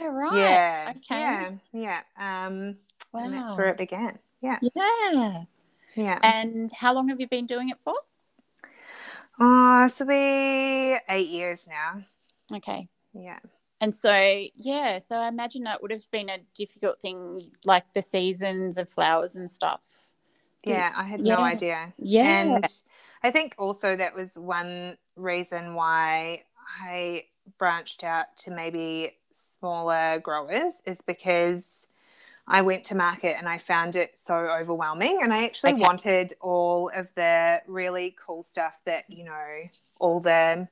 yeah, right. Yeah, okay. Yeah, yeah. Um, wow. And that's where it began. Yeah. Yeah. Yeah. And how long have you been doing it for? Oh, so we eight years now. Okay. Yeah. And so, yeah, so I imagine that would have been a difficult thing, like the seasons of flowers and stuff. Yeah, I had yeah. no idea. Yeah. And I think also that was one reason why I branched out to maybe smaller growers is because I went to market and I found it so overwhelming. And I actually okay. wanted all of the really cool stuff that, you know, all the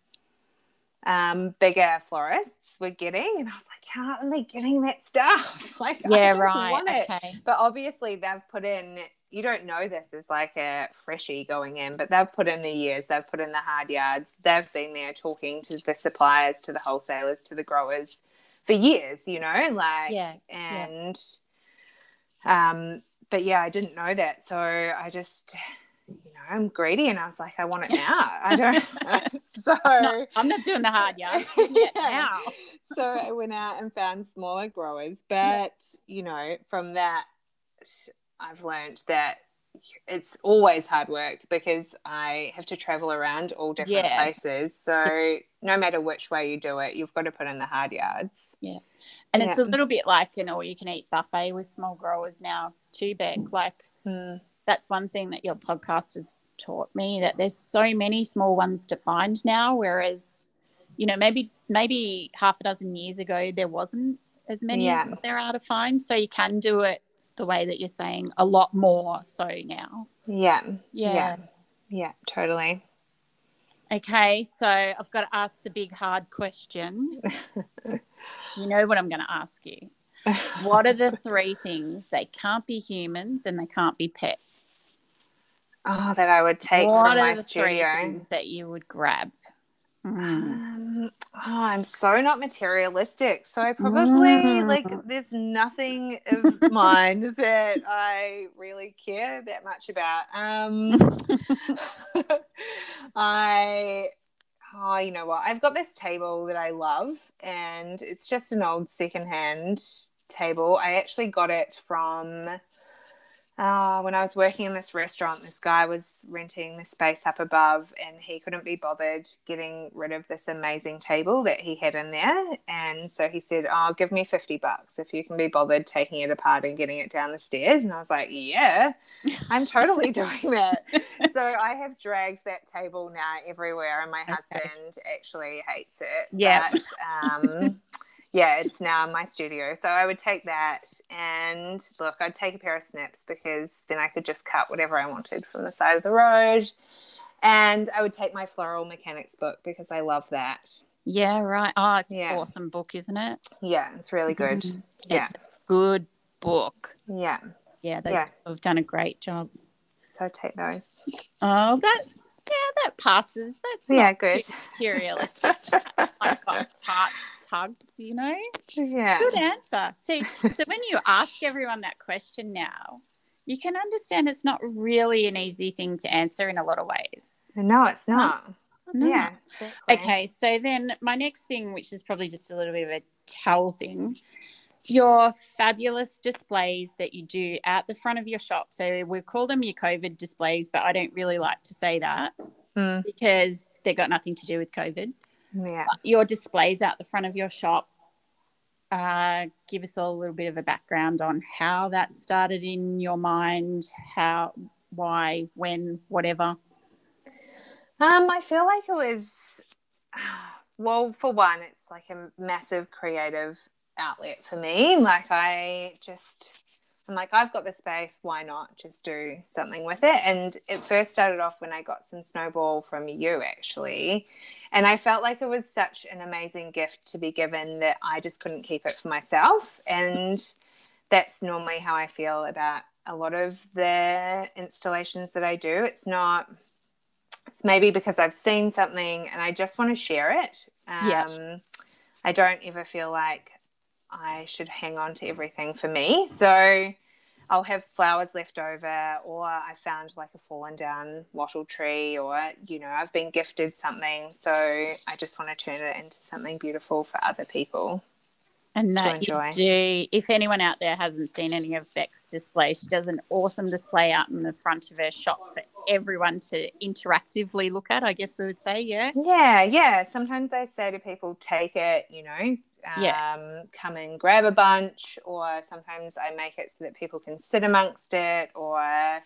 um, bigger florists were getting. And I was like, how are they getting that stuff? Like, yeah, right. Okay. But obviously, they've put in you don't know this as like a freshie going in, but they've put in the years, they've put in the hard yards, they've been there talking to the suppliers, to the wholesalers, to the growers for years, you know, like yeah, and yeah. um but yeah, I didn't know that. So I just you know, I'm greedy and I was like, I want it now. I don't so no, I'm not doing the hard yards yeah. now. so I went out and found smaller growers, but yeah. you know, from that I've learned that it's always hard work because I have to travel around all different yeah. places. So no matter which way you do it, you've got to put in the hard yards. Yeah. And yeah. it's a little bit like an all you can eat buffet with small growers now too big. Like mm. That's one thing that your podcast has taught me that there's so many small ones to find now, whereas, you know, maybe maybe half a dozen years ago there wasn't as many yeah. as there are to find. So you can do it the way that you're saying a lot more so now. Yeah. Yeah. Yeah, yeah totally. Okay, so I've got to ask the big hard question. you know what I'm going to ask you. What are the three things they can't be humans and they can't be pets? Oh, that I would take what from my studio. that you would grab. Mm. Um, oh, I'm so not materialistic. So I probably mm. like there's nothing of mine that I really care that much about. Um I oh, you know what? I've got this table that I love and it's just an old secondhand table. I actually got it from uh, when I was working in this restaurant, this guy was renting the space up above and he couldn't be bothered getting rid of this amazing table that he had in there. And so he said, Oh, give me 50 bucks if you can be bothered taking it apart and getting it down the stairs. And I was like, Yeah, I'm totally doing that. so I have dragged that table now everywhere, and my okay. husband actually hates it. Yeah. But, um, yeah, it's now in my studio. So I would take that and look, I'd take a pair of snips because then I could just cut whatever I wanted from the side of the road. And I would take my floral mechanics book because I love that. Yeah, right. Oh, it's yeah. an awesome book, isn't it? Yeah, it's really good. Mm-hmm. Yeah. It's a good book. Yeah. Yeah, those yeah. have done a great job. So take those. Oh, that yeah, that passes. That's yeah, good. Materialistic. I've got part tugs, you know? Yeah. Good answer. See, so when you ask everyone that question now, you can understand it's not really an easy thing to answer in a lot of ways. No, it's not. No. Yeah. Exactly. Okay, so then my next thing, which is probably just a little bit of a towel thing, your fabulous displays that you do at the front of your shop. So we call them your COVID displays, but I don't really like to say that mm. because they got nothing to do with COVID yeah. your displays out the front of your shop uh, give us all a little bit of a background on how that started in your mind, how, why, when, whatever? Um, I feel like it was, well, for one, it's like a massive creative outlet for me. Like I just I'm like, I've got the space, why not just do something with it? And it first started off when I got some snowball from you, actually. And I felt like it was such an amazing gift to be given that I just couldn't keep it for myself. And that's normally how I feel about a lot of the installations that I do. It's not, it's maybe because I've seen something and I just want to share it. Um, yeah. I don't ever feel like I should hang on to everything for me. So I'll have flowers left over, or I found like a fallen down wattle tree, or, you know, I've been gifted something. So I just want to turn it into something beautiful for other people. And that you do. If anyone out there hasn't seen any of Beck's display, she does an awesome display out in the front of her shop for everyone to interactively look at. I guess we would say, yeah. Yeah, yeah. Sometimes I say to people, take it, you know, um, yeah. come and grab a bunch, or sometimes I make it so that people can sit amongst it. Or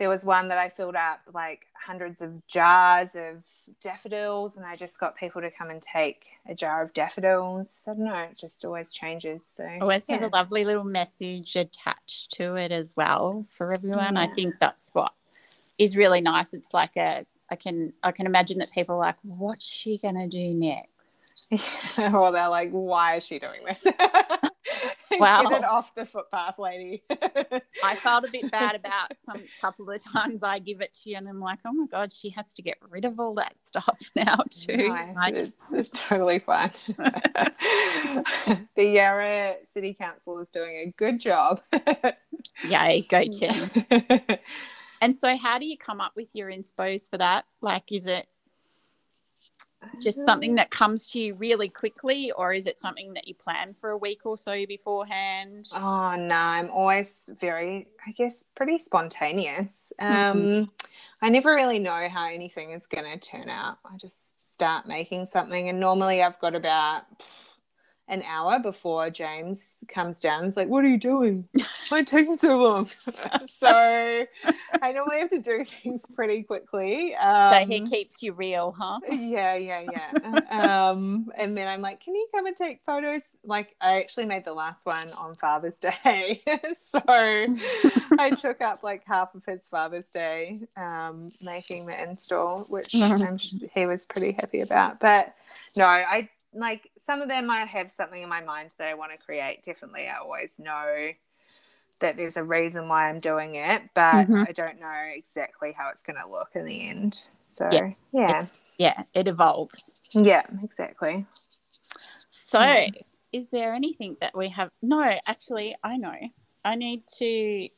there was one that I filled up like hundreds of jars of daffodils, and I just got people to come and take a jar of daffodils. I don't know, it just always changes. So always yeah. has a lovely little message attached to it as well for everyone. Yeah. I think that's what is really nice. It's like a I can I can imagine that people are like, what's she gonna do next? or they're like, why is she doing this? wow. Get it off the footpath, lady. I felt a bit bad about some couple of times I give it to you, and I'm like, oh my god, she has to get rid of all that stuff now too. No, like, it's, it's, totally fine. the Yarra City Council is doing a good job. Yay, go team. And so, how do you come up with your inspos for that? Like, is it just something that comes to you really quickly, or is it something that you plan for a week or so beforehand? Oh, no, I'm always very, I guess, pretty spontaneous. Mm-hmm. Um, mm-hmm. I never really know how anything is going to turn out. I just start making something, and normally I've got about an hour before James comes down. It's like, what are you doing? Why taking so long? so I normally have to do things pretty quickly. Um, so he um, keeps you real, huh? Yeah, yeah, yeah. um, and then I'm like, can you come and take photos? Like, I actually made the last one on Father's Day. so I took up like half of his Father's Day um, making the install, which he was pretty happy about. But no, I like some of them I have something in my mind that I want to create. Definitely, I always know that there's a reason why I'm doing it, but mm-hmm. I don't know exactly how it's going to look in the end. So, yeah, yeah, yeah it evolves. Yeah, exactly. So, yeah. is there anything that we have? No, actually, I know. I need to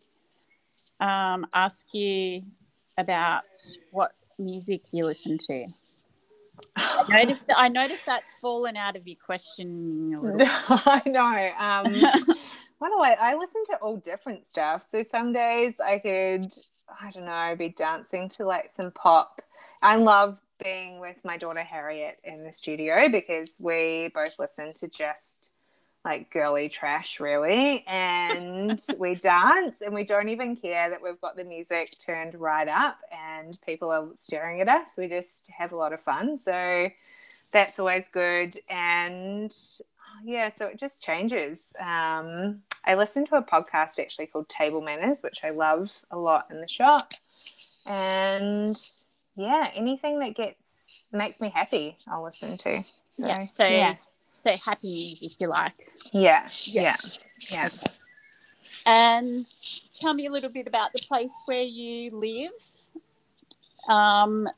um, ask you about what music you listen to. I noticed. I noticed that's fallen out of your question. I know. Um, what do I? I listen to all different stuff. So some days I could, I don't know, be dancing to like some pop. I love being with my daughter Harriet in the studio because we both listen to just like girly trash really. And we dance and we don't even care that we've got the music turned right up and people are staring at us. We just have a lot of fun. So that's always good. And yeah so it just changes. Um, i listen to a podcast actually called table manners which i love a lot in the shop. And yeah anything that gets makes me happy i'll listen to. So yeah so yeah so happy if you like. Yeah, yeah, yeah. And tell me a little bit about the place where you live. Um,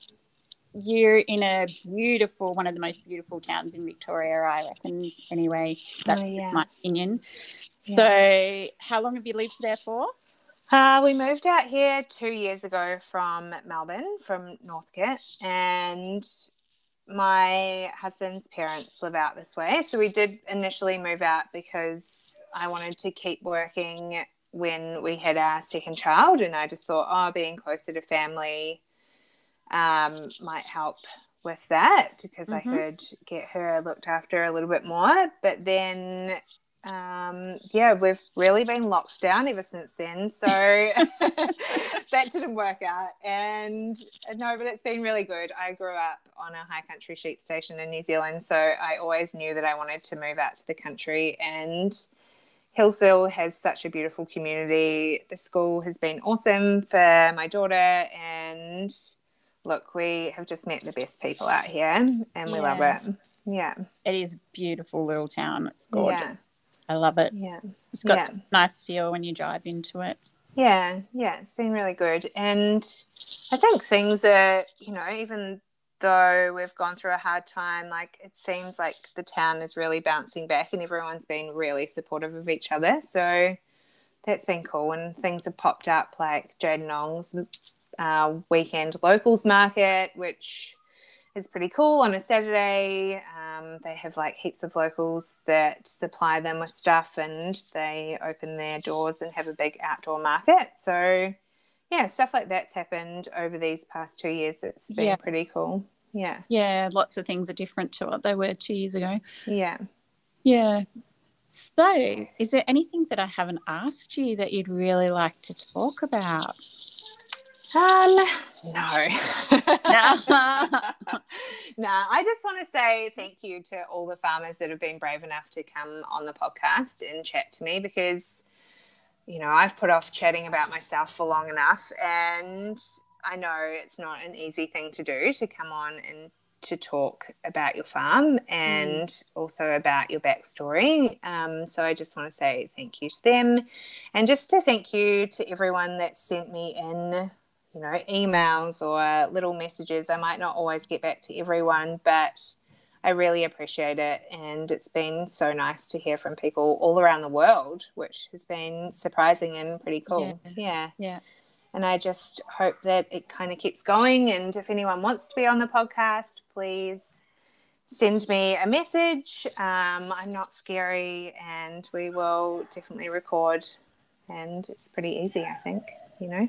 you're in a beautiful, one of the most beautiful towns in Victoria, I reckon. Anyway, that's oh, yeah. just my opinion. Yeah. So, how long have you lived there for? Uh, we moved out here two years ago from Melbourne, from Northcote, and my husband's parents live out this way. So we did initially move out because I wanted to keep working when we had our second child. And I just thought, oh, being closer to family um, might help with that because Mhm. I could get her looked after a little bit more. But then, um, yeah, we've really been locked down ever since then. So that didn't work out. And uh, no, but it's been really good. I grew up on a high country sheep station in New Zealand. So I always knew that I wanted to move out to the country. And Healesville has such a beautiful community. The school has been awesome for my daughter. And look, we have just met the best people out here and we love it. Yeah. It is a beautiful little town. It's gorgeous. Yeah. I love it. Yeah. It's got Yeah. some nice feel when you drive into it. Yeah, yeah, it's been really good. And I think things are, you know, even though we've gone through a hard time, like it seems like the town is really bouncing back and everyone's been really supportive of each other. So that's been cool. And things have popped up like Jayden Ong's uh, weekend locals market, which is pretty cool on a Saturday. Um, they have like heaps of locals that supply them with stuff and they open their doors and have a big outdoor market. So, yeah, stuff like that's happened over these past two years. It's been Yeah. pretty cool. Yeah. Yeah, lots of things are different to what they were two years ago. Yeah. Yeah. So, is there anything that I haven't asked you that you'd really like to talk about? Um, no. No. nah, I just want to say thank you to all the farmers that have been brave enough to come on the podcast and chat to me because, you know, I've put off chatting about myself for long enough. And I know it's not an easy thing to do to come on and to talk about your farm and also about your backstory. Um, so I just want to say thank you to them and just to thank you to everyone that sent me in you know, emails or little messages. I might not always get back to everyone, but I really appreciate it. And it's been so nice to hear from people all around the world, which has been surprising and pretty cool. Yeah. Yeah. And I just hope that it kind of keeps going. And if anyone wants to be on the podcast, please send me a message. Um, I'm not scary and we will definitely record. And it's pretty easy, I think, you know?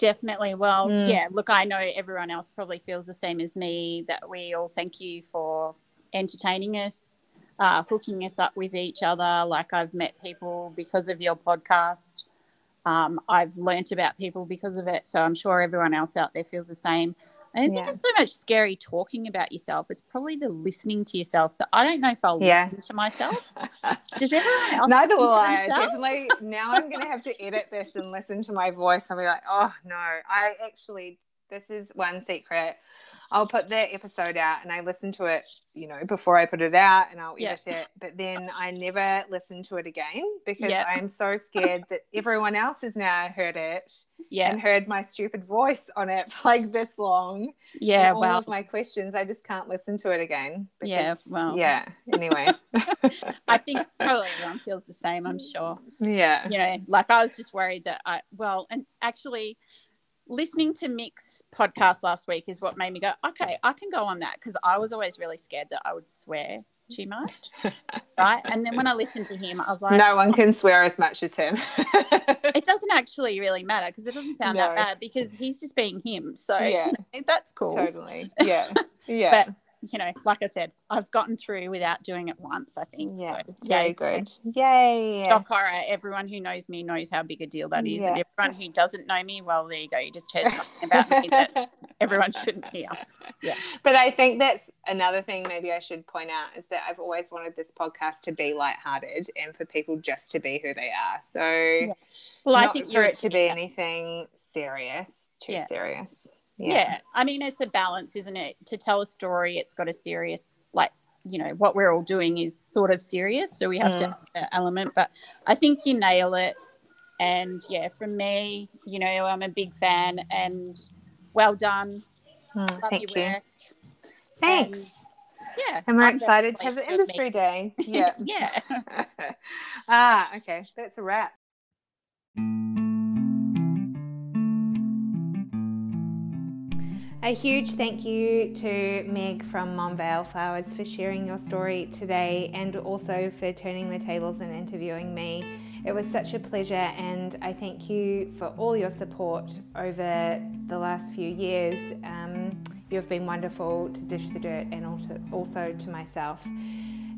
Definitely. Well, Mm. yeah, look, I know everyone else probably feels the same as me that we all thank you for entertaining us, uh, hooking us up with each other. Like, I've met people because of your podcast. Um, I've learnt about people because of it. So I'm sure everyone else out there feels the same. I don't think Yeah. it's so much scary talking about yourself. It's probably the listening to yourself. So I don't know if I'll Yeah. listen to myself. Does everyone else? Neither will I. Definitely. Now I'm going to have to edit this and listen to my voice. I'll be like, oh no. I actually, this is one secret. I'll put the episode out and I listen to it, you know, before I put it out and I'll Yeah. edit it. But then I never listen to it again because Yeah. I'm so scared that everyone else has now heard it Yeah. and heard my stupid voice on it for like this long. Yeah. all Well, of my questions, I just can't listen to it again. Yeah, because- well. yeah. Anyway, I think probably everyone feels the same, I'm sure. yeah. You know, like I was just worried that I, well, and actually listening to Mick's podcast last week is what made me go, okay, I can go on that because I was always really scared that I would swear too much. right. And then when I listened to him, I was like, no one can swear as much as him. it doesn't actually really matter because it doesn't sound that bad because he's just being him. So Yeah. that's cool. totally. Yeah. Yeah. But, you know, like I said, I've gotten through without doing it once, I think. yeah. So, Very yay. good. Yay. Shock horror. Everyone who knows me knows how big a deal that is. Yeah. And everyone who doesn't know me, well, there you go. You just heard something about me that everyone shouldn't hear. Yeah. But I think that's another thing maybe I should point out is that I've always wanted this podcast to be lighthearted and for people just to be who they are. So Well, I think for it to be yeah. anything serious, too Yeah. serious. Yeah. I mean, it's a balance, isn't it? To tell a story, it's got a serious, like, you know, what we're all doing is sort of serious. So we have to Mm. have that element. But I think you nail it. And yeah, from me, you know, I'm a big fan and well done. Mm, thank you. work. Thanks. Yeah. And we're I'm excited to have the industry day. Yeah. yeah. ah, okay. That's a wrap. A huge thank you to Meg from Monvale Flowers for sharing your story today and also for turning the tables and interviewing me. It was such a pleasure, and I thank you for all your support over the last few years. Um, You've been wonderful to Dish the Dirt and also to myself.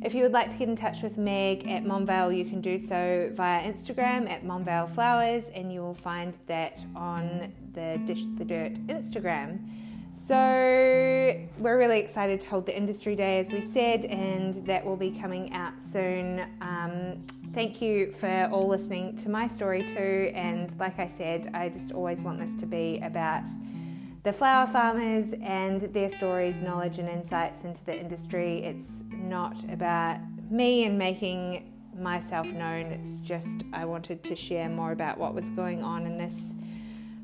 If you would like to get in touch with Meg at Monvale, you can do so via Instagram at Monvale Flowers, and you will find that on the Dish the Dirt Instagram. So, we're really excited to hold the industry day, as we said, and that will be coming out soon. Um, thank you for all listening to my story too. And like I said, I just always want this to be about the flower farmers and their stories, knowledge, and insights into the industry. It's not about me and making myself known, it's just I wanted to share more about what was going on in this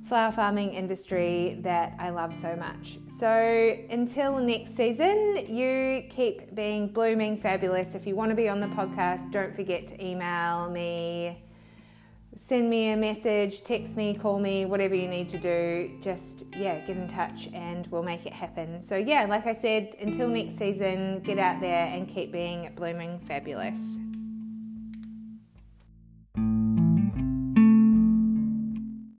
flower farming industry that I love so much. So until next season, you keep being blooming fabulous. If you want to be on the podcast, don't forget to email me, send me a message, text me, call me, whatever you need to do. Just, yeah, get in touch and we'll make it happen. So, yeah, like I said, until next season, get out there and keep being blooming fabulous.